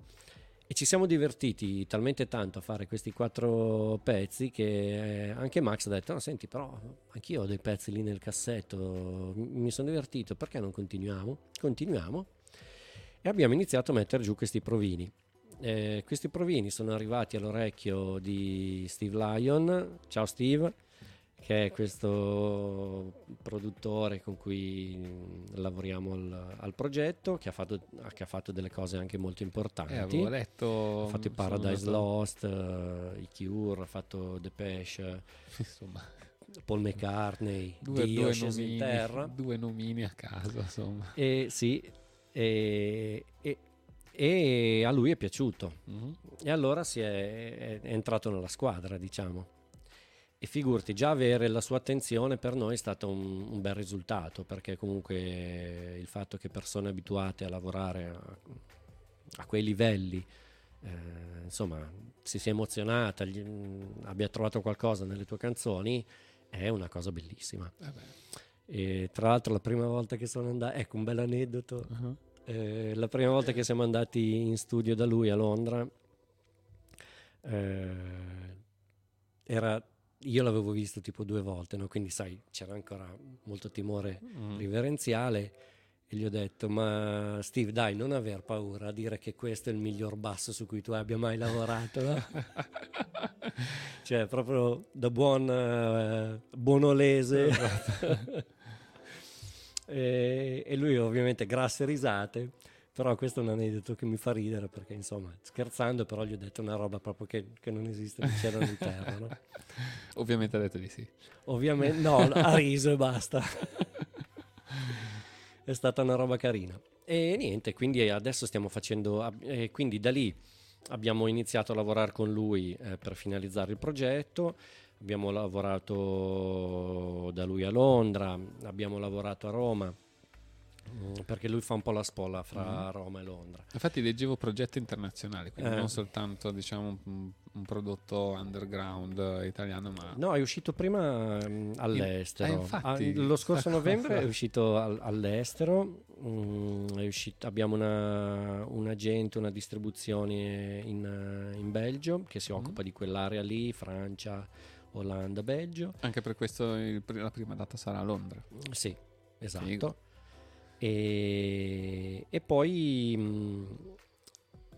e ci siamo divertiti talmente tanto a fare questi quattro pezzi che eh, anche Max ha detto: No, senti, però anch'io ho dei pezzi lì nel cassetto, mi sono divertito, perché non continuiamo? Continuiamo e abbiamo iniziato a mettere giù questi provini. Eh, questi provini sono arrivati all'orecchio di Steve Lyon. Ciao Steve, che è questo produttore con cui mm, lavoriamo al, al progetto, che ha, fatto, che ha fatto delle cose anche molto importanti. eh, avevo letto ha fatto i Paradise andato- Lost, eh, i Cure, ha fatto Depeche, insomma Paul McCartney, due, Dio due sceso in nomini, terra. [laughs] due nomini a caso insomma E sì, e, e- e a lui è piaciuto. Mhm. E allora si è, è- è entrato nella squadra, diciamo. E figurati, già avere la sua attenzione per noi è stato un, un bel risultato, perché comunque il fatto che persone abituate a lavorare a, a quei livelli, eh, insomma, si sia emozionata, gli- abbia trovato qualcosa nelle tue canzoni, è una cosa bellissima. Vabbè. E tra l'altro la prima volta che sono andato, ecco un bel aneddoto, Uh-huh. eh, la prima volta che siamo andati in studio da lui a Londra, eh, era, io l'avevo visto tipo due volte, no? quindi sai, c'era ancora molto timore Mm. riverenziale E gli ho detto, ma Steve, dai, non aver paura a dire che questo è il miglior basso su cui tu abbia mai lavorato, no? [laughs] cioè, proprio da buon eh, buonolese. [laughs] e, e lui ovviamente grasse risate, però questo è un aneddoto che mi fa ridere perché insomma, scherzando, però gli ho detto una roba proprio che, che non esiste né cielo né terra, no? [laughs] Ovviamente ha detto di sì. Ovviamente no, [laughs] ha riso e basta. è stata una roba carina. E niente, quindi adesso stiamo facendo, ab- e quindi da lì abbiamo iniziato a lavorare con lui eh, per finalizzare il progetto. Abbiamo lavorato da lui a Londra, abbiamo lavorato a Roma, perché lui fa un po' la spola fra Mhm. Roma e Londra. Infatti leggevo progetto internazionale, quindi Eh. non soltanto diciamo un, un prodotto underground italiano, ma No, è uscito prima mm, all'estero. eh, infatti, Ah, lo scorso novembre cosa. è uscito al- all'estero. mm, è uscito- abbiamo una, un agente, una distribuzione in, in Belgio che Mm. si occupa di quell'area lì, Francia, Olanda, Belgio. anche per questo il la prima data sarà a Londra. Sì, esatto. Figo. E, e poi mm,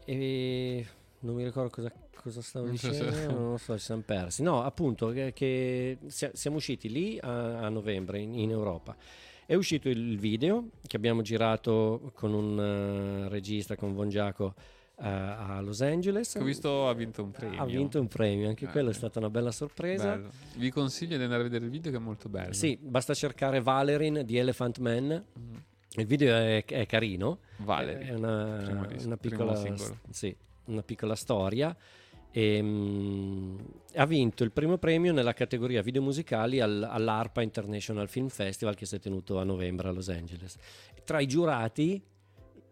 e- non mi ricordo cosa, cosa stavo dicendo, non lo so, ci siamo persi. No, appunto, che, che sia- siamo usciti lì a, a novembre in, in Europa. È uscito il video che abbiamo girato con un eh, regista, con Von Giaco, eh, a Los Angeles. Ho visto ha vinto un premio. Ha vinto un premio, anche Eh, quello è stata una bella sorpresa. bello. Vi consiglio di andare a vedere il video che è molto bello. Sì, basta cercare Valerin di Elephant Man. Mm. Il video è, è carino. Valerin, È una, disco, una piccola, sì, una piccola storia. E, mm, ha vinto il primo premio nella categoria video musicali al- all'ARPA International Film Festival che si è tenuto a novembre a Los Angeles. Tra i giurati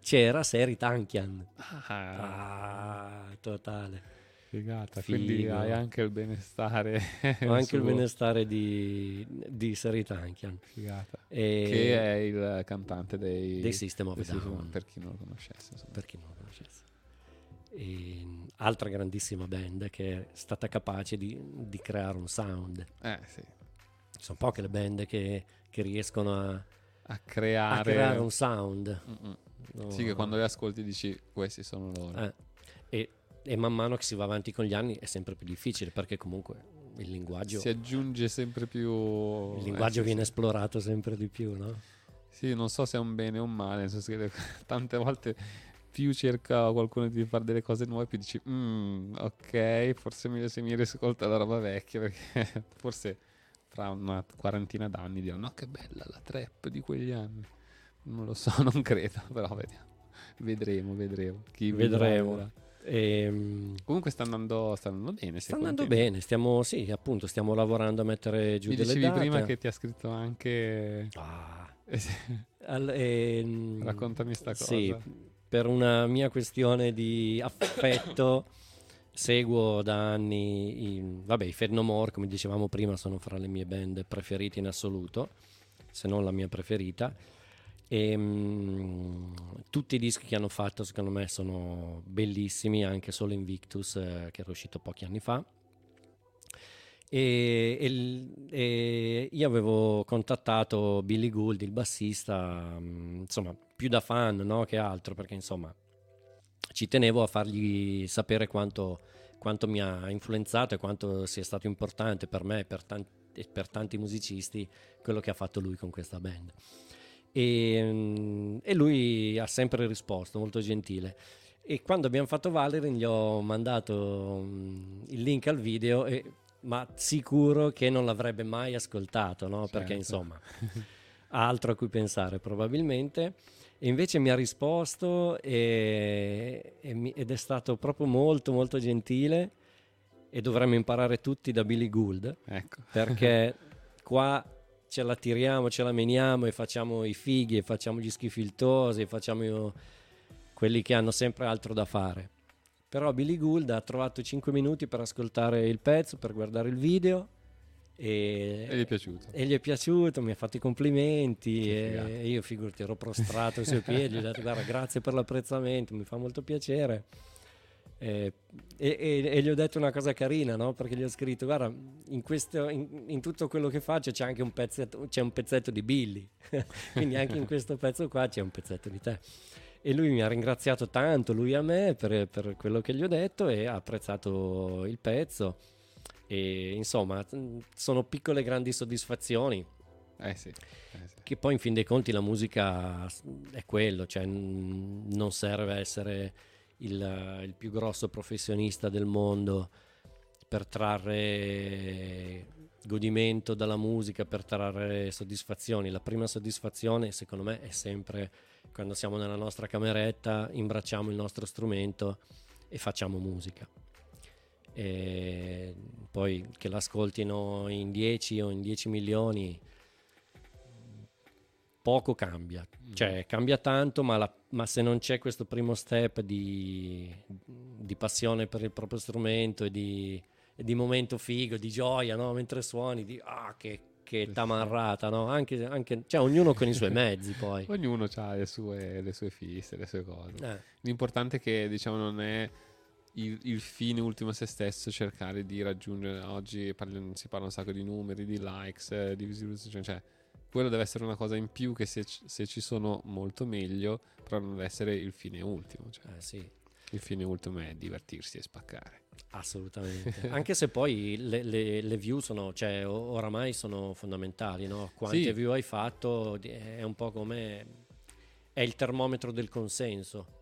c'era Seri Tankian. Ah, Ah, totale. Figata. Figo. Quindi hai anche il benestare. [laughs] Ho anche il benestare di, di Seri Tankian. Figata. E- Che è il cantante dei, dei System of a dei System Down. per chi non lo conoscesse. insomma. per chi non lo conoscesse. E, altra grandissima band che è stata capace di, di creare un sound. Eh sì. Sono poche le band che, che riescono a, A creare, a creare un sound. No. Sì, che quando le ascolti dici questi sono loro. Eh, e, e man mano che si va avanti con gli anni è sempre più difficile perché comunque il linguaggio, Si aggiunge sempre più. il linguaggio eh, viene sì. esplorato sempre di più, no? Sì, non so se è un bene o un male, nel senso che [laughs] tante volte più cerca qualcuno di fare delle cose nuove, più dici, "Mm, ok, forse è meglio se mi riscolta la roba vecchia, [laughs] perché forse fra una quarantina d'anni dirò, no, che bella la trap di quegli anni. Non lo so, [laughs] non credo, però vediamo. Vedremo, vedremo. Chi Vedremo. E, Comunque sta andando, sta andando bene. sta andando bene, stiamo, sì, appunto, stiamo lavorando a mettere giù Mi delle dicevi date. prima che ti ha scritto anche... Ah. [laughs] Al- ehm, Raccontami sta cosa. Sì, per una mia questione di affetto [coughs] seguo da anni i, vabbè, i Fed No More, come dicevamo prima, sono fra le mie band preferite in assoluto, se non la mia preferita. E, mm, tutti i dischi che hanno fatto, secondo me, sono bellissimi, anche solo Invictus, eh, che era uscito pochi anni fa. E, e e io avevo contattato Billy Gould, il bassista, mm, insomma, più da fan no, che altro, perché insomma ci tenevo a fargli sapere quanto, quanto mi ha influenzato e quanto sia stato importante per me per, tan- e per tanti musicisti quello che ha fatto lui con questa band. E, mm, e lui ha sempre risposto, molto gentile. E quando abbiamo fatto Valerin gli ho mandato mm, il link al video, e- ma sicuro che non l'avrebbe mai ascoltato, no? perché Certo. insomma [laughs] ha altro a cui pensare probabilmente. E invece mi ha risposto e- e mi- ed è stato proprio molto molto gentile e dovremmo imparare tutti da Billy Gould Ecco. perché [laughs] qua ce la tiriamo, ce la meniamo e facciamo i fighi e facciamo gli schifiltosi e facciamo io- quelli che hanno sempre altro da fare. Però Billy Gould ha trovato 5 minuti per ascoltare il pezzo, per guardare il video e, E gli è piaciuto. e gli è piaciuto, mi ha fatto i complimenti e io figurati ero prostrato ai suoi piedi, gli ho detto guarda grazie per l'apprezzamento, mi fa molto piacere. Eh, e, e- e gli ho detto una cosa carina, no? Perché gli ho scritto: Guarda, in, questo- in- in tutto quello che faccio c'è anche un pezzetto, c'è un pezzetto di Billy. [laughs] Quindi anche in questo pezzo qua c'è un pezzetto di te. E lui mi ha ringraziato tanto, lui a me, per, per quello che gli ho detto e ha apprezzato il pezzo. E insomma, sono piccole grandi soddisfazioni. Eh sì. Che poi in fin dei conti la musica è quello, cioè non serve essere il, il più grosso professionista del mondo per trarre godimento dalla musica, per trarre soddisfazioni. La prima soddisfazione, secondo me, è sempre quando siamo nella nostra cameretta, imbracciamo il nostro strumento e facciamo musica. E poi che l'ascoltino in 10 o in 10 milioni poco cambia, cioè cambia tanto, ma, la- ma se non c'è questo primo step di, di passione per il proprio strumento e di, e di momento figo, di gioia, no? mentre suoni, di ah, che, che tamarrata, no? anche, anche, cioè, ognuno con i suoi [laughs] mezzi poi. Ognuno ha le sue, le sue fisse, le sue cose. Eh. L'importante è che diciamo non è il, il fine ultimo a se stesso cercare di raggiungere. Oggi parli- si parla un sacco di numeri, di likes, eh, di visualizzazioni, cioè quello deve essere una cosa in più che se, ci- se ci sono molto meglio, però non deve essere il fine ultimo. Cioè, Eh, sì. Il fine ultimo è divertirsi e spaccare. Assolutamente. [laughs] Anche se poi le, le- le view sono, cioè, oramai sono fondamentali, no? Quante Sì. view hai fatto è un po' come... è il termometro del consenso.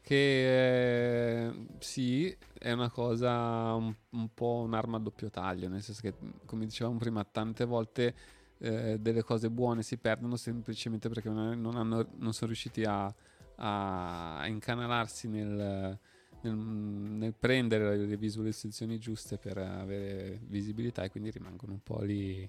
Che eh, sì, è una cosa un, un po' un'arma a doppio taglio, nel senso che, come dicevamo prima, tante volte eh, delle cose buone si perdono semplicemente perché non, hanno- non sono riusciti a, a incanalarsi nel, nel- nel prendere le visualizzazioni giuste per avere visibilità e quindi rimangono un po' lì.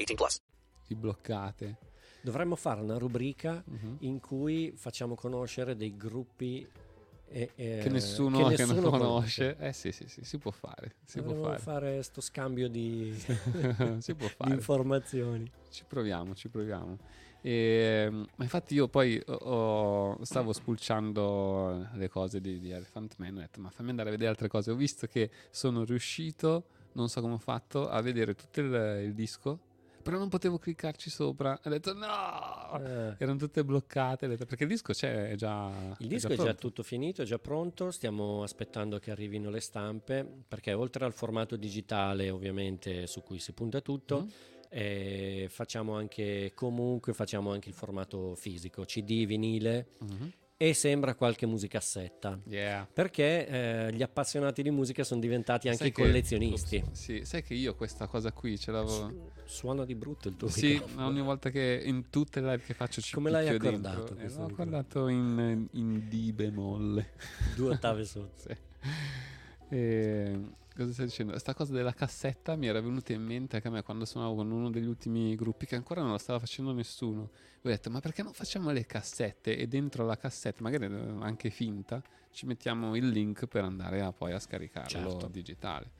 18 plus. Si bloccate. Dovremmo fare una rubrica in cui facciamo conoscere dei gruppi e- e- Che nessuno, che [laughs] nessuno non conosce. Eh sì, sì, sì, si può fare. Si può Dovremmo fare. fare sto scambio di, [laughs] si può [laughs] di informazioni. Ci proviamo, ci proviamo. E, ma infatti io poi ho- ho- stavo spulciando le cose di, di Elephant Man, ho detto ma fammi andare a vedere altre cose. Ho visto che sono riuscito, non so come ho fatto, a vedere tutto il, il disco, però non potevo cliccarci sopra. Ho detto no! Eh. Erano tutte bloccate, perché il disco c'è, è già... Il disco è già pronto. tutto finito, è già pronto, stiamo aspettando che arrivino le stampe, perché oltre al formato digitale ovviamente su cui si punta tutto, Mm. eh, facciamo anche comunque facciamo anche il formato fisico, CD, vinile Mhm. E sembra qualche musicassetta. Yeah. Perché eh, gli appassionati di musica sono diventati anche Sai i che- collezionisti. Ops, sì, sai che io questa cosa qui ce l'avevo... Suona di brutto il tuo Sì, microfono. ogni volta che in tutte le live che faccio ci Come l'hai accordato. Eh, l'ho accordato in, in D bemolle. Due ottave sotto. [laughs] Sì. E, cosa stai dicendo? Sta cosa della cassetta mi era venuta in mente anche a me quando suonavo con uno degli ultimi gruppi che ancora non la stava facendo nessuno. Ho detto, ma perché non facciamo le cassette e dentro la cassetta, magari anche finta, ci mettiamo il link per andare a, poi a scaricarlo Certo. digitale.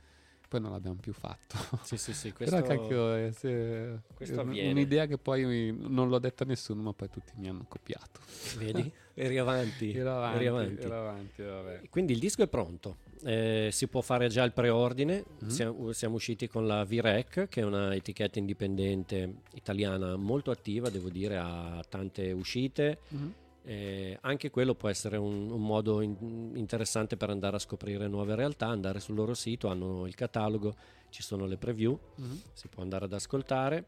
Poi non l'abbiamo più fatto. Sì, sì, sì, [laughs] Però questo- cacchio, è, se- questo è un'idea che poi non l'ho detta a nessuno, ma poi tutti mi hanno copiato. Vedi? [laughs] Eri avanti. Ero avanti, eri avanti. ero avanti. Quindi il disco è pronto, Eh, si può fare già il preordine, Mhm. siamo, siamo usciti con la VREC che è una etichetta indipendente italiana molto attiva, devo dire, ha tante uscite. Mhm. Eh, anche quello può essere un, un modo in- interessante per andare a scoprire nuove realtà, andare sul loro sito, hanno il catalogo, ci sono le preview, Mhm. si può andare ad ascoltare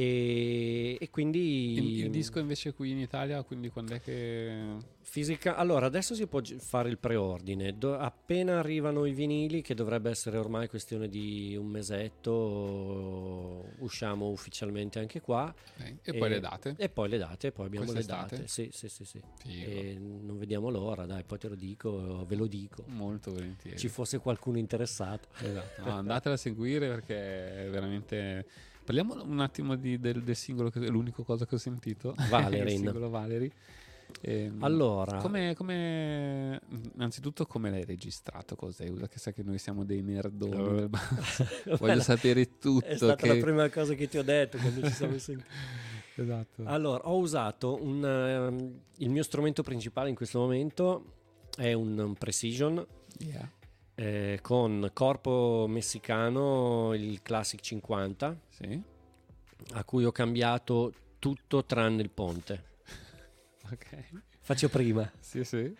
e, e quindi Il, il disco invece qui in Italia, quindi quando è che... Fisica, allora adesso si può fare il preordine. Do- appena arrivano i vinili, che dovrebbe essere ormai questione di un mesetto, usciamo ufficialmente anche qua. Ok, e poi le date? E poi le date, e poi abbiamo Quest'estate? le date. Sì, sì, sì, sì. E non vediamo l'ora, dai, poi te lo dico, ve lo dico. Molto volentieri. Ci fosse qualcuno interessato. Esatto. No, andatela a seguire perché è veramente. Parliamo un attimo di- del, del singolo, che è l'unica cosa che ho sentito. Valerin. [laughs] il singolo Valerie. Ehm, Allora. come, come- innanzitutto, come l'hai registrato? Usato? Che sai che noi siamo dei nerdoni. Basso. [laughs] Voglio Bella. sapere tutto. È stata che- la prima cosa che ti ho detto quando ci siamo [laughs] sentiti. Esatto. Allora, ho usato un, ehm, il mio strumento principale in questo momento è un, un Precision Yeah. Eh, con corpo messicano, il Classic 50, Sì. a cui ho cambiato tutto tranne il ponte. [laughs] Ok. Faccio prima. Sì, sì.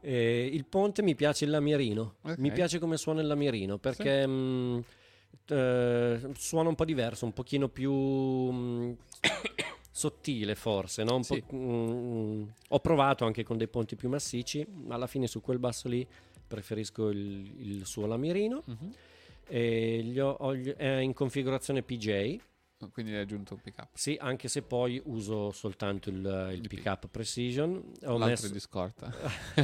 Eh, il ponte mi piace il lamierino, Ok. mi piace come suona il lamierino perché mh, eh, suona un po' diverso, un pochino più mh, [coughs] sottile forse. no? Sì. mh, ho provato anche con dei ponti più massicci, ma alla fine su quel basso lì preferisco il, il suo lamierino. E gli ho- ho è in configurazione PJ. Quindi hai aggiunto un pick up. Sì, anche se poi uso soltanto il, il pick up Precision. Ho L'altro messo- di scorta.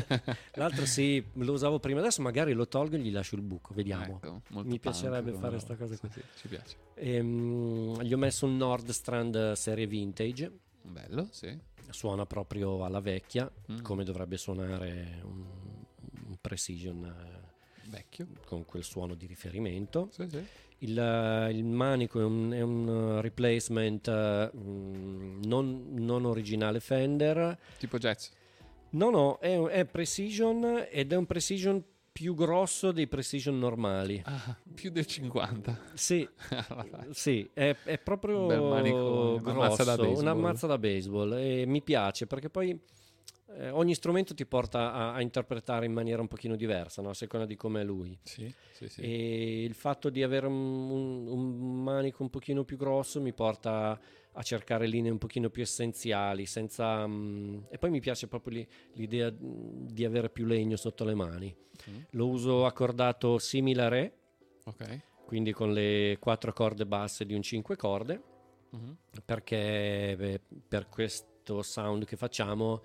[laughs] L'altro sì, lo usavo prima, adesso magari lo tolgo e gli lascio il buco, vediamo. Ecco, Mi piacerebbe fare questa cosa qui. Sì, ci piace. Ehm, gli ho messo un Nordstrand serie vintage, Bello, sì. suona proprio alla vecchia, Mm. come dovrebbe suonare un Precision eh, Vecchio. con quel suono di riferimento. Sì, sì. Il, eh, il manico è un, è un, eh, replacement mm, non, non originale Fender. Tipo jazz. No, no, è, è Precision ed è un Precision più grosso dei Precision normali. Ah, più del 50. Sì, [laughs] sì, è, è proprio Bel manico, una mazza da grosso, baseball. una mazza da baseball e mi piace perché poi eh, ogni strumento ti porta a, a interpretare in maniera un pochino diversa, no? a seconda di come è lui. Sì, sì, sì. E il fatto di avere un, un- un manico un pochino più grosso mi porta a cercare linee un pochino più essenziali, senza... mm, e poi mi piace proprio lì- l'idea di avere più legno sotto le mani. Mm. Lo uso accordato simile a re, Ok. quindi con le quattro corde basse di un 5 corde, Mhm. perché beh, per questo sound che facciamo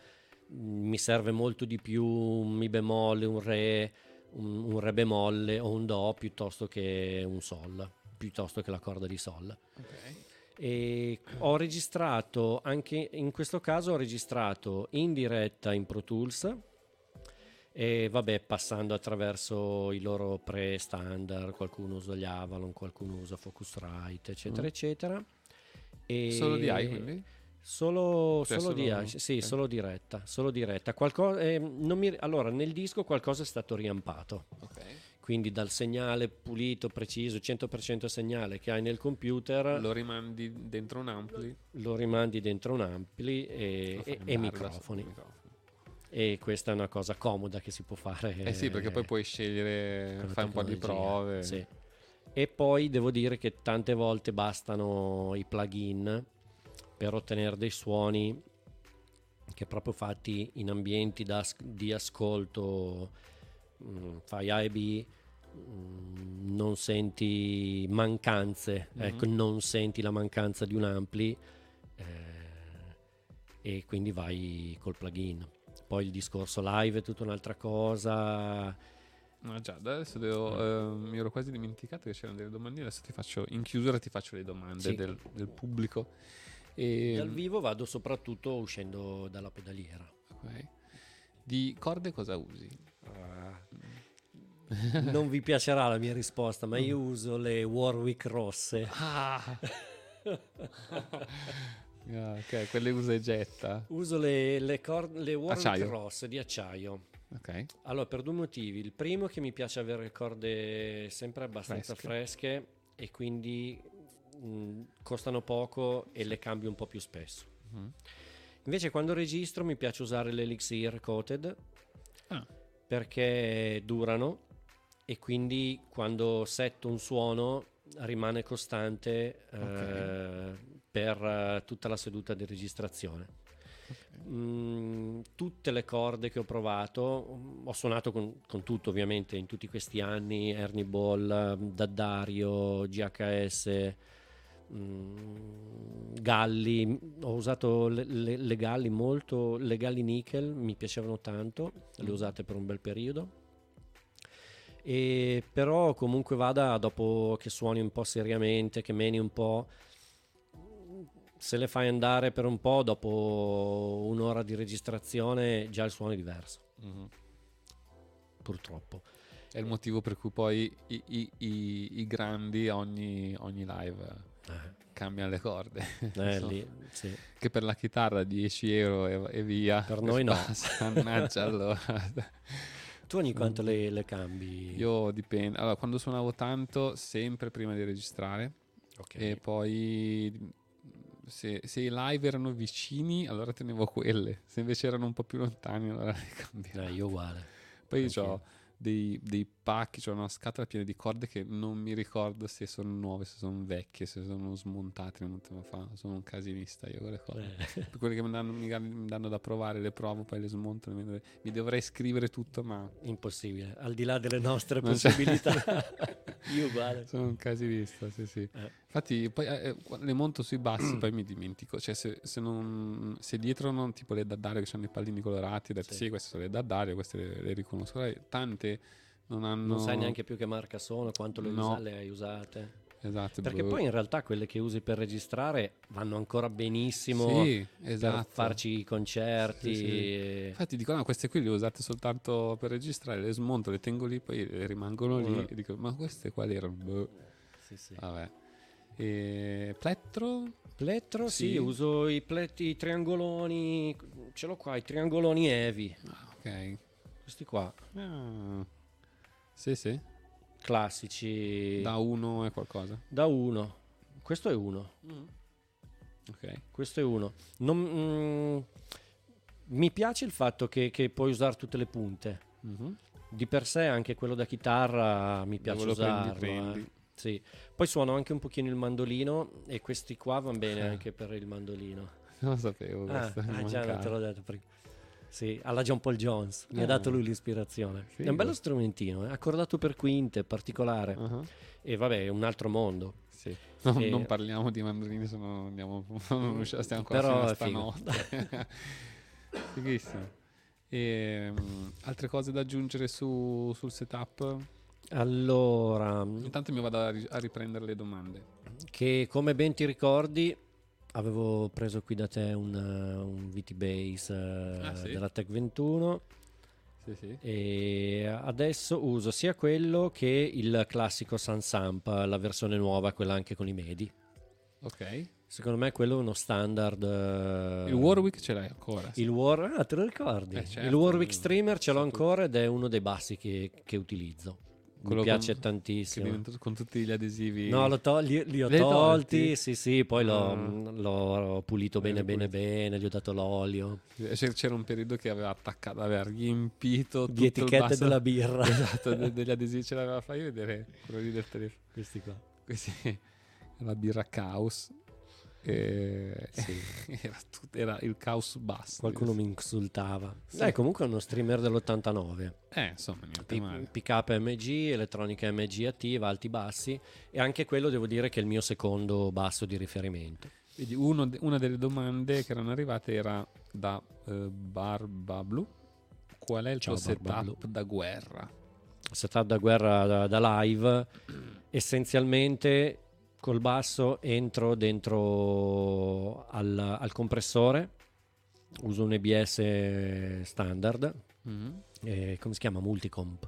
mi serve molto di più un mi bemolle, un re, un, un re bemolle o un do piuttosto che un sol, piuttosto che la corda di sol. Ok. E ho registrato anche in questo caso ho registrato in diretta in Pro Tools e vabbè passando attraverso i loro pre-standard qualcuno usa gli Avalon qualcuno usa Focusrite eccetera Mm. eccetera e Solo di AI quindi? Solo, Cioè, solo di solo- AI, sì, ok. solo diretta, solo diretta. Qualcosa, eh, non mi- allora, nel disco qualcosa è stato riampato. Ok. Quindi dal segnale pulito, preciso, 100% segnale che hai nel computer, Lo rimandi dentro un ampli. lo rimandi dentro un ampli e, lo e- e microfoni. E questa è una cosa comoda che si può fare. Eh sì, perché poi puoi scegliere, fai un po' di prove. sì. E poi devo dire che tante volte bastano i plugin per ottenere dei suoni che proprio fatti in ambienti da di ascolto, mm, fai A e B, mm, non senti mancanze, Mhm. ecco, non senti la mancanza di un ampli eh, e quindi vai col plugin. Poi il discorso live è tutta un'altra cosa. No, già, adesso devo, eh, mi ero quasi dimenticato che c'erano delle domandine. Adesso ti faccio, in chiusura ti faccio le domande Sì. del, del pubblico. E, Dal vivo vado soprattutto uscendo dalla pedaliera. ok. Di corde cosa usi? Non vi piacerà la mia risposta, ma io uso le Warwick rosse. Ah. Ah, ok, quelle usa e getta. Uso le, le, cor- le Warwick Acciaio. rosse di acciaio. Ok. Allora, per due motivi. Il primo è che mi piace avere le corde sempre abbastanza Fresche. fresche, e quindi mh, costano poco e le cambio un po' più spesso. Mhm. Invece quando registro mi piace usare l'Elixir Coated Ah. perché durano e quindi quando setto un suono rimane costante eh, per eh, tutta la seduta di registrazione. Mm, tutte le corde che ho provato, mm, ho suonato con, con tutto ovviamente in tutti questi anni, Ernie Ball, mm, Daddario, GHS, mm, galli, ho usato le, le- le galli molto, le galli nickel mi piacevano tanto, le ho usate per un bel periodo. E però comunque vada dopo che suoni un po' seriamente, che meni un po', se le fai andare per un po', dopo un'ora di registrazione già il suono è diverso. Mhm. Purtroppo. È il motivo per cui poi i, i- i- i grandi ogni, ogni live cambiano le corde. Eh, Insomma, [laughs] lì, sì. Che per la chitarra 10 euro e, e via. Per noi no. Mannaggia [laughs] allora. Tu ogni quanto le, le cambi? Io dipende. Allora, quando suonavo tanto, sempre prima di registrare. E poi se, se i live erano vicini, allora tenevo quelle. Se invece erano un po' più lontani, allora le [laughs] cambiavo. Eh, io uguale. Poi ho dei, dei pacchi, ho una scatola piena di corde che non mi ricordo se sono nuove, se sono vecchie, se sono smontate. Non te lo fa. Sono un casinista io con le corde. Eh. Quelle che mi danno, mi danno da provare, le provo, poi le smonto. mi dovrei- scrivere tutto, ma Impossibile, al di là delle nostre Non possibilità. [laughs] [laughs] io uguale. Sono un casinista, sì, sì. Eh. Infatti, poi eh, qua- le monto sui bassi, poi mi dimentico. Cioè, se, se non, se dietro non tipo le daddario che hanno i pallini colorati, ho detto sì, queste sono le daddario, queste le, le riconosco. Tante non hanno. Non sai neanche più che marca sono, quanto le, No. usa- le hai usate. Esatto, Perché boh. poi in realtà quelle che usi per registrare vanno ancora benissimo Sì, per esatto. farci i concerti. Sì, sì. e- Infatti dico, no, queste qui le usate soltanto per registrare, le smonto, le tengo lì, poi rimangono lì Mm. e dico, ma queste quali erano? Boh. Sì, sì. Vabbè. E plettro? Plettro, sì, uso i pletti i triangoloni, ce l'ho qua, i triangoloni heavy. Ok. Questi qua, Ah. Sì, sì. Classici. Da uno e qualcosa. Da uno. Questo è uno. Ok. Questo è uno. Non- mm, mi piace il fatto che, che puoi usare tutte le punte. Mhm. Di per sé anche quello da chitarra mi piace Dove lo prendi, usarlo. prendi. eh. Sì. Poi suono anche un pochino il mandolino e questi qua vanno bene Eh. anche per il mandolino. Non lo sapevo Ah, ah, già, non te l'ho detto prima. Sì, alla John Paul Jones. Mi ha Ah. dato lui l'ispirazione. È Figo. un bello strumentino, eh, accordato per quinte, particolare. Ah. E vabbè, è un altro mondo. Sì. No, E- [laughs] non parliamo di mandolini, se no andiamo, non [laughs] usciamo, stiamo ancora Però fino a è stanotte. [laughs] Fighissimo. E, mm, altre cose da aggiungere su- sul setup? Allora, Intanto mi vado a, ri- a riprendere le domande. che come ben ti ricordi, avevo preso qui da te un, uh, un VT Base uh, Ah, sì? della Tech 21 Sì, sì. e adesso uso sia quello che il classico Sansamp, la versione nuova, quella anche con i medi. Ok. Secondo me quello è uno standard. uh, Il Warwick ce l'hai ancora? Il War, ah, te lo ricordi? Eh, certo, il Warwick Streamer ce l'ho ancora ed è uno dei bassi che, che utilizzo. Quello Mi piace con- tantissimo. con tutti gli adesivi. No, lo to- li, li ho tolti, tolti? sì, sì, poi l'ho, Ah. l'ho pulito bene, bene, pulito. bene, gli ho dato l'olio. C'era c'era un periodo che aveva attaccato, aveva riempito Di etichette della birra. [laughs] Esatto, de- degli adesivi ce l'aveva. Fai vedere quello lì del telefono. Questi qua. Questi, [laughs] la birra Caos. E- [laughs] era, tut- era il Caos basso. Qualcuno mi insultava. Sì. Dai, comunque è uno streamer dell'89. Eh, insomma, male. pick up MG, elettronica MG attiva, alti bassi e anche quello devo dire che è il mio secondo basso di riferimento. Vedi, uno una delle domande che erano arrivate era da eh, Barba Blu. Qual è il Ciao, tuo Barba setup da guerra? setup da guerra da, da live [clears throat] essenzialmente col basso entro dentro al, al compressore uso un EBS standard Mhm. eh, come si chiama multicomp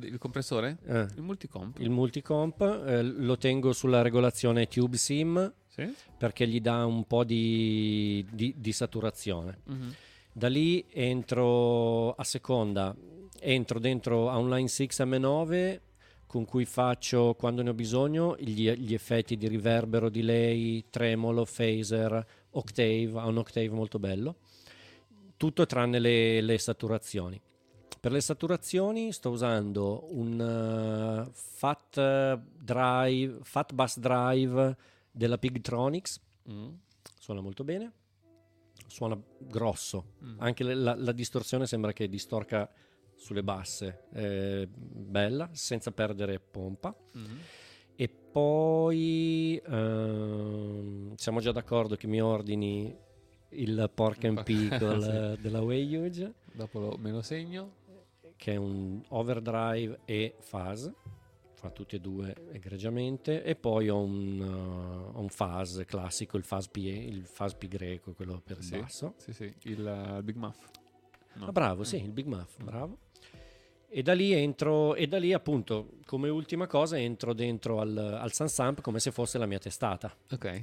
Il compressore? Eh. Il multicomp? il multicomp eh, lo tengo sulla regolazione tube sim Sì? perché gli dà un po' di, di- di saturazione Mhm. da lì entro a seconda, entro dentro a un Line 6 M9 con cui faccio quando ne ho bisogno gli, gli effetti di riverbero, delay, tremolo, phaser, octave, ha un octave molto bello. Tutto tranne le, le saturazioni. Per le saturazioni sto usando un eh, Fat Drive, Fat Bass Drive della Pigtronics. Mm. Suona molto bene suona grosso. Mm. Anche la, la distorsione sembra che distorca sulle basse. Eh, bella, senza perdere pompa. Mhm. E poi ehm, siamo già d'accordo che mi ordini il Pork and [laughs] Pickle Sì. della Way Huge, Dopo lo- me lo segno. che è un overdrive e fuzz, fa tutti e due egregiamente, e poi ho un, uh, un fuzz classico, il fuzz, P, il fuzz P greco, quello per il Sì, basso. sì, sì, il eh, Big Muff. No. Ah, bravo, sì, il Big Muff, bravo. E da lì entro, e da lì appunto, come ultima cosa, entro dentro al, al Sansamp come se fosse la mia testata. Ok.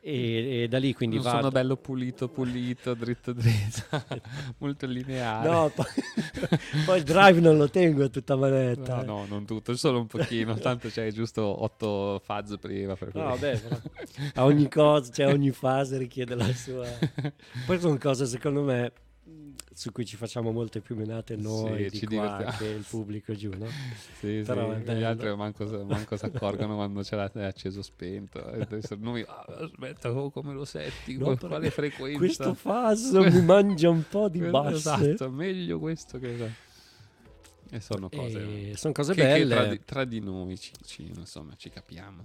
E, e da lì quindi vado... sono bello pulito, pulito, dritto, dritto, [laughs] molto lineare. No, poi, [laughs] poi il drive non lo tengo a tutta manetta. No, no, non tutto, solo un pochino, tanto c'è giusto 8 fuzz prima. Per No, vabbè, [laughs] a ogni cosa, cioè ogni fase richiede la sua. Poi sono cose secondo me su cui ci facciamo molte più menate noi Sì, di qua divertiamo. che il pubblico giù, no? [laughs] Sì, Però sì, gli altri manco, manco si accorgono quando ce l'ha è acceso spento. Noi, ah, aspetta, oh, come lo setti, No, con quale frequenza? Questo faso mi mangia un po' di [laughs] basse. Esatto, meglio questo che... E sono cose... E sono cose che- che belle. tra, di, tra di noi ci, ci- insomma, ci capiamo.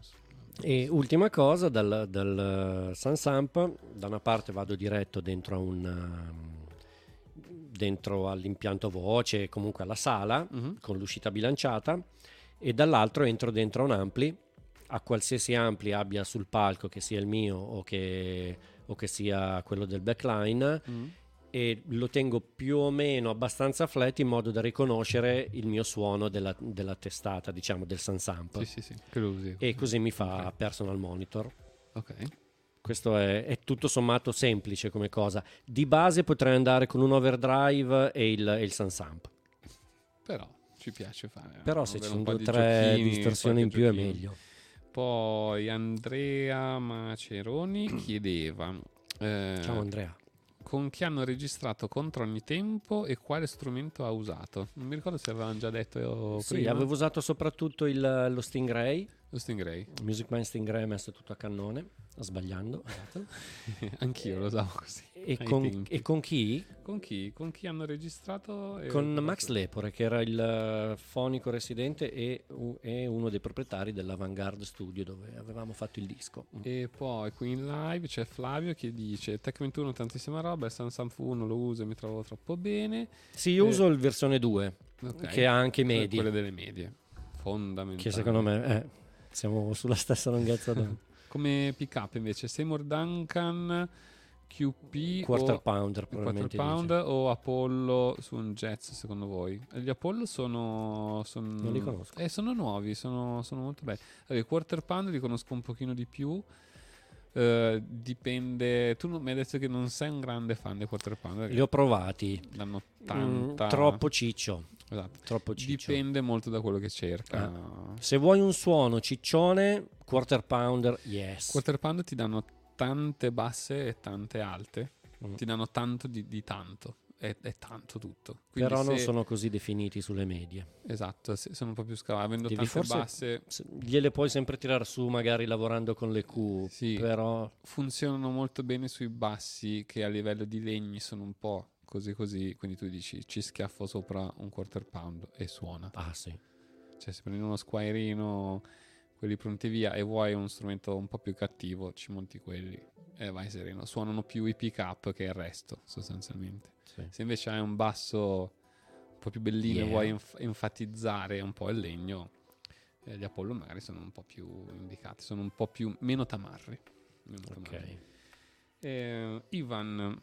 E ultima cosa, dal, dal Sansamp, da una parte vado diretto dentro a un... dentro all'impianto voce, comunque alla sala, Mhm. con l'uscita bilanciata, e dall'altro entro dentro un ampli, a qualsiasi ampli abbia sul palco, che sia il mio o che, o che sia quello del backline, Mm. e lo tengo più o meno abbastanza flat in modo da riconoscere il mio suono della, della testata, diciamo, del Sansamp. Sì, sì, sì. E così mi fa personal monitor. Ok. Questo è, è tutto sommato semplice come cosa. Di base potrei andare con un overdrive e il, e il Sansamp. Però ci piace fare. Però se avere ci sono due o tre giochini, distorsioni in più è giochino. meglio. Poi Andrea Maceroni chiedeva... eh, Ciao Andrea. Con chi hanno registrato contro ogni tempo e quale strumento ha usato? Non mi ricordo se avevano già detto io Sì, prima. avevo usato soprattutto il- lo Stingray. Lo Stingray. Music Man Stingray messo tutto a cannone, sbagliando. esatto. [laughs] Anch'io lo usavo così. E con, e con chi? Con chi? Con chi hanno registrato? e- Con Max Lepore, che era il eh, fonico residente e, e uno dei proprietari dell'Avantgarde Studio dove avevamo fatto il disco. E poi qui in live c'è Flavio che dice Tech 21 tantissima roba, il Sansamp 1 lo uso e mi trovo troppo bene. Sì, io Eh, uso il versione 2, ok. che ha anche i Que- medi. Quelle delle medie. Fondamentale. Che secondo me eh, siamo sulla stessa lunghezza d'onda. [laughs] Come pick up invece Seymour Duncan QP Quarter o pounder, quarter probabilmente pound o Apollo su un jazz secondo voi? Gli Apollo sono, son- Non li conosco. Eh, sono nuovi, sono, sono molto belli. Allora, quarter pound li conosco un pochino di più. Eh, dipende. Tu non- mi hai detto che non sei un grande fan dei quarter pound. Li ho provati. Danno Mm, tanta. troppo ciccio. Esatto. Troppo ciccio. Dipende molto da quello che cerca. Se vuoi un suono ciccione, quarter pounder, yes. Quarter pound ti danno tante basse e tante alte. Mm. Ti danno tanto di, di tanto. È, è tanto tutto. Quindi Però non se- sono così definiti sulle medie. Esatto, sono un po' più scavati. Avendo Devi tante basse, se- gliele puoi sempre tirare su, magari lavorando con le Q. Sì. Però funzionano molto bene sui bassi che a livello di legni sono un po' così così. Quindi tu dici ci schiaffo sopra un quarter pound e suona. Ah, sì. Cioè, se prendi uno squairino, quelli pronti via, e vuoi uno strumento un po' più cattivo, ci monti quelli e vai sereno. Suonano più i pick up che il resto, sostanzialmente. Sì. Se invece hai un basso un po' più bellino e Yeah. vuoi enf- enfatizzare un po' il legno, eh, gli Apollo magari sono un po' più indicati, sono un po' più meno tamarri. Meno tamarri. Eh, Ivan,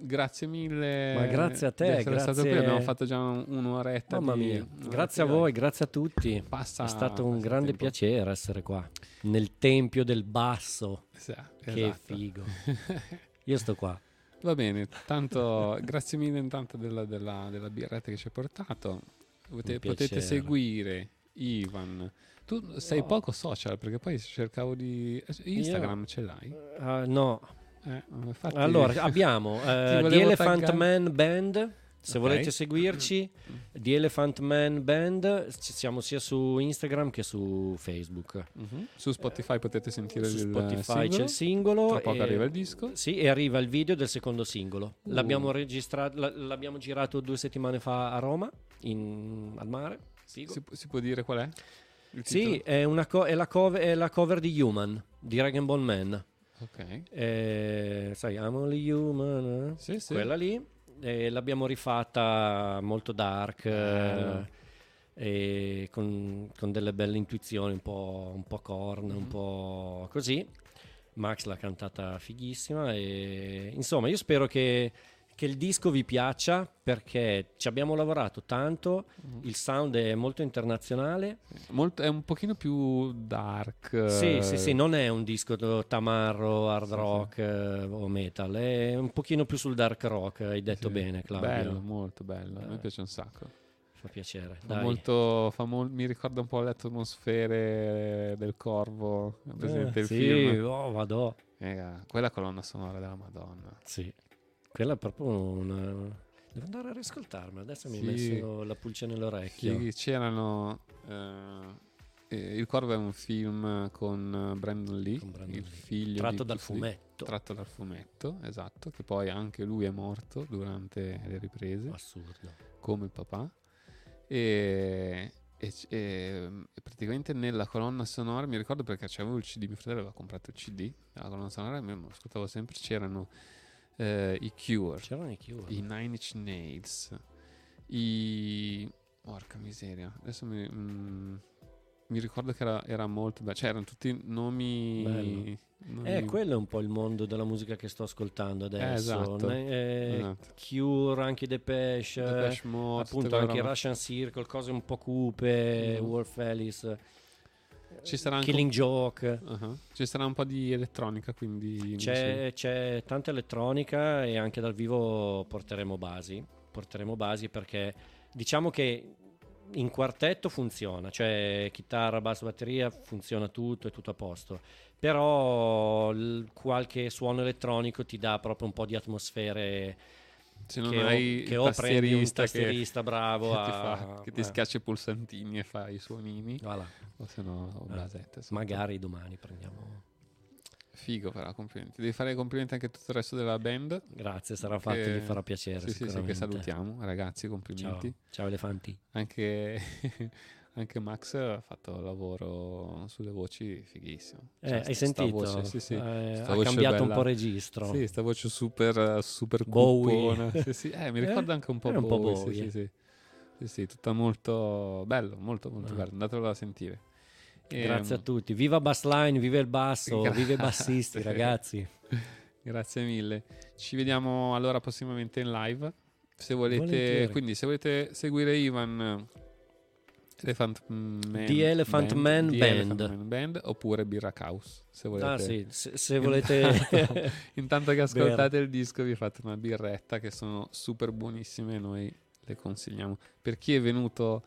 grazie mille. Ma grazie a te, stato qui. grazie- Abbiamo fatto già un- un'oretta. Mamma di- mia, grazie a voi, grazie a tutti. Passa- È stato un grande tempo. piacere essere qua nel tempio del basso. Sì, Che esatto. figo. [laughs] Io sto qua. Va bene, tanto [laughs] grazie mille intanto della, della, della birretta che ci hai portato. Potete, potete seguire Ivan. Tu sei No. poco social perché poi cercavo di... Instagram ce l'hai? Ah, no. Eh, infatti- Allora, [laughs] abbiamo eh, The Elephant taggare. Man Band. Se Ok. volete seguirci, The Elephant Man Band, ci siamo sia su Instagram che su Facebook. Mhm. Su Spotify potete sentire Su Spotify singolo. c'è il singolo. Tra poco e- arriva il disco. Sì, e arriva il video del secondo singolo. Uh. L'abbiamo registrato, l'abbiamo girato due settimane fa a Roma, in- al mare. Si, si può dire qual è? Sì, è, una co- è la cover, è la cover di Human di Rag and Bone Man. Ok. Eh, sai, I'm only human. eh? Sì, sì. Quella lì. E l'abbiamo rifatta molto dark. eh, e con, con delle belle intuizioni, un po', un po' corn, Mhm. un po' così. Max l'ha cantata fighissima. E insomma, io spero che, che il disco vi piaccia perché ci abbiamo lavorato tanto. Mhm. Il sound è molto internazionale. Molto- è un pochino più dark. Sì, eh, sì, sì, non è un disco tamarro, hard Sì, sì. rock eh, o metal, è un pochino più sul dark rock, hai detto sì. bene Claudio. Bello, molto bello. A me Eh. piace un sacco. Fa piacere. Fa molto, fa mol- mi ricorda un po' le atmosfere del Corvo. Presente Eh, il sì, film? oh, vado. Raga, quella colonna sonora della Madonna. Sì, quella è proprio una... Devo andare a riascoltarmi, adesso mi hai Sì. messo la pulce nell'orecchio. Sì, c'erano. eh, eh, il Corvo è un film con Brandon Lee, Con Brandon il Lee. figlio Tratto di dal Lee, fumetto. Tratto dal fumetto, esatto. Che poi anche lui è morto durante le riprese, Assurdo. come il papà. E, e e- praticamente nella colonna sonora, mi ricordo perché c'avevo il CD, mio fratello aveva comprato il CD della colonna sonora lo ascoltavo sempre. C'erano eh, i Cure, C'erano i Cure. i Nine Inch Nails, i... Porca miseria, adesso mi, mm, mi ricordo che era, era molto bello, cioè erano tutti nomi... Nomi- Eh, quello è un po' il mondo della musica che sto ascoltando adesso. esatto. Ne- eh, Esatto. Cure, anche Depeche, Depeche Mode, appunto anche. Russian Circle, cose un po' cupe, Mhm. Wolf Alice, Ci sarà Killing un- Joke. Uh-huh. Ci sarà un po' di elettronica, quindi... C'è, c'è tanta elettronica e anche dal vivo porteremo basi. Porteremo basi perché diciamo che in quartetto funziona, cioè chitarra, basso, batteria, funziona tutto, è tutto a posto. Però l- qualche suono elettronico ti dà proprio un po' di atmosfere Se non che, hai che o prendi un tastierista che- bravo [laughs] che a, ti, fa- [laughs] che ti schiaccia i pulsantini e fa i suonini, voilà. o se no Eh. Magari domani prendiamo. Figo però, complimenti. Devi fare i complimenti anche a tutto il resto della band. Grazie, sarà fatto, Che- gli farà piacere. Sì, sì, sì, che sicuramente. salutiamo. Ragazzi, Ciao, complimenti. ciao elefanti. Anche, anche Max ha fatto un lavoro sulle voci fighissimo. Eh, Cioè, hai sta- sentito? voce, sì, sì. Eh, ha cambiato un po' registro. Sì, sta voce super, super Bowie. cupona. [laughs] Sì, sì. Eh, mi Eh, ricorda anche un po' è un Bowie. po' Bowie. sì, sì. Sì, sì, tutta molto bello, molto, molto Eh. bello. Andatelo a sentire. Grazie a Ehm, tutti. Viva Bassline, viva il basso, [laughs] viva i Grazie. bassisti, ragazzi. [laughs] Grazie mille. Ci vediamo allora prossimamente in live. Se volete, Volentieri. quindi se volete seguire Ivan Elephant Man The Elephant Man The Band. Elephant Man Band, oppure Birra Caos, se volete. Ah, sì, se- se volete- [laughs] Intanto che ascoltate Vero. il disco vi fate una birretta che sono super buonissime noi le consigliamo. Per chi è venuto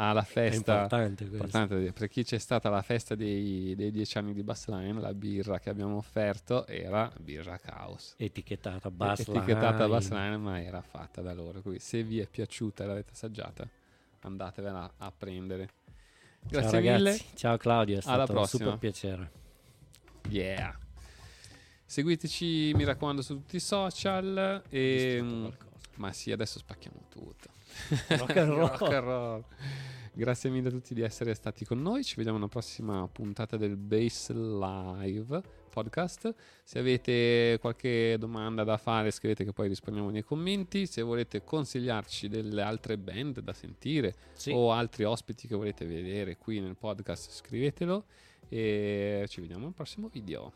alla festa importante importante per chi c'è stata la festa dei, dei dieci anni di Bassline, la birra che abbiamo offerto era birra Caos. Etichettata Bassline. Etichettata Bassline, ma era fatta da loro. Quindi se vi è piaciuta e l'avete assaggiata, andatevela a prendere. Grazie Ciao, mille. ragazzi. Ciao Claudio, è Alla stato un prossima. super piacere. Yeah. Seguiteci, mi raccomando, su tutti i social. E, ma sì, adesso spacchiamo tutto. [laughs] [laughs] Rock and roll. Rock and roll. Grazie mille a tutti di essere stati con noi. Ci vediamo alla prossima puntata del Base Live podcast. Se avete qualche domanda da fare, scrivete che poi rispondiamo nei commenti. Se volete consigliarci delle altre band da sentire Sì. o altri ospiti che volete vedere qui nel podcast, scrivetelo. E ci vediamo al prossimo video.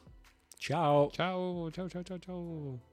Ciao. Ciao, ciao, ciao, ciao, ciao.